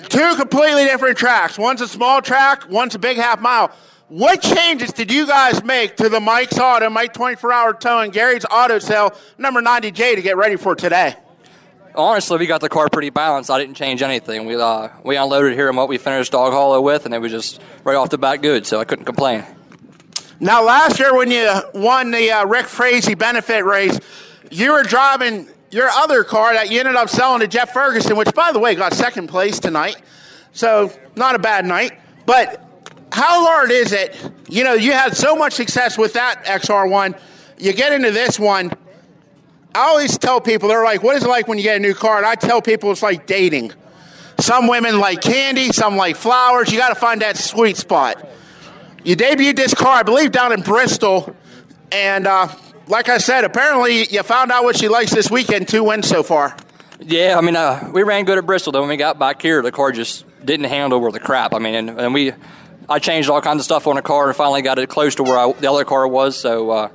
Two completely different tracks. One's a small track, one's a big half mile. What changes did you guys make to the Mike's Auto, Mike 24 Hour Tow, and Gary's Auto Sale number 90J to get ready for today? Honestly, we got the car pretty balanced. I didn't change anything. We uh, we unloaded here and what we finished Dog Hollow with, and it was just right off the bat good. So I couldn't complain. Now, last year when you won the uh, Rick Frazee benefit race, you were driving your other car that you ended up selling to Jeff Ferguson, which, by the way, got second place tonight. So not a bad night. But how hard is it? You know, you had so much success with that XR1. You get into this one. I always tell people, they're like, what is it like when you get a new car? And I tell people it's like dating. Some women like candy, some like flowers. You got to find that sweet spot. You debuted this car, I believe, down in Bristol. And uh, like I said, apparently you found out what she likes this weekend. Two wins so far. Yeah, I mean, uh, we ran good at Bristol. Though when we got back here, the car just didn't handle worth the crap. I mean, and, and we, I changed all kinds of stuff on the car and finally got it close to where I, the other car was. So uh,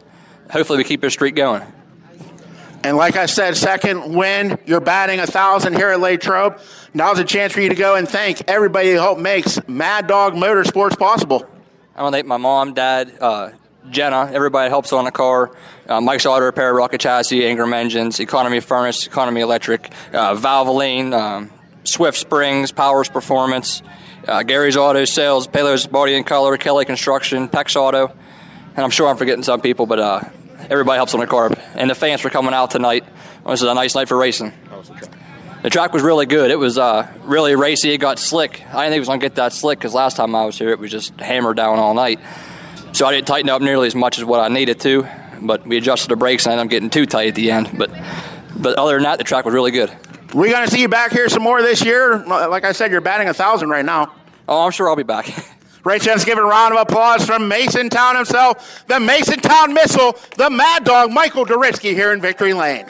hopefully we keep this streak going. And like I said, second win, you're batting a thousand here at Latrobe. Now's a chance for you to go and thank everybody who helped makes Mad Dog Motorsports possible. I want to thank my mom, dad, uh, Jenna, everybody helps on the car. Uh, Mike's Auto Repair, Rocket Chassis, Ingram Engines, Economy Furnace, Economy Electric, uh, Valvoline, um, Swift Springs, Powers Performance, uh, Gary's Auto Sales, Palos Body and Color, Kelly Construction, Pex Auto, and I'm sure I'm forgetting some people, but uh, everybody helps on the car. And the fans for coming out tonight. This is a nice night for racing. The track was really good. It was uh, really racy. It got slick. I didn't think it was going to get that slick because last time I was here, it was just hammered down all night. So I didn't tighten up nearly as much as what I needed to. But we adjusted the brakes, and I'm getting too tight at the end. But but other than that, the track was really good. We're going to see you back here some more this year. Like I said, you're batting a thousand right now. Oh, I'm sure I'll be back. Right, let's give a round of applause from Masontown himself, the Masontown Missile, the Mad Dog, Michael Doritsky here in Victory Lane.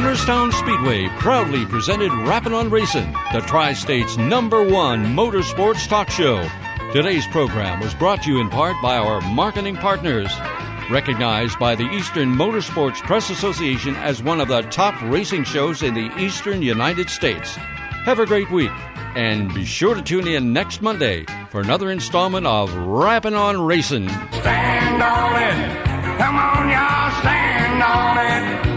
Jennerstown Speedway proudly presented Rappin' on Racing, the Tri State's number one motorsports talk show. Today's program was brought to you in part by our marketing partners. Recognized by the Eastern Motorsports Press Association as one of the top racing shows in the eastern United States. Have a great week, and be sure to tune in next Monday for another installment of Rappin' on Racing. Stand on it. Come on, y'all. Stand on it.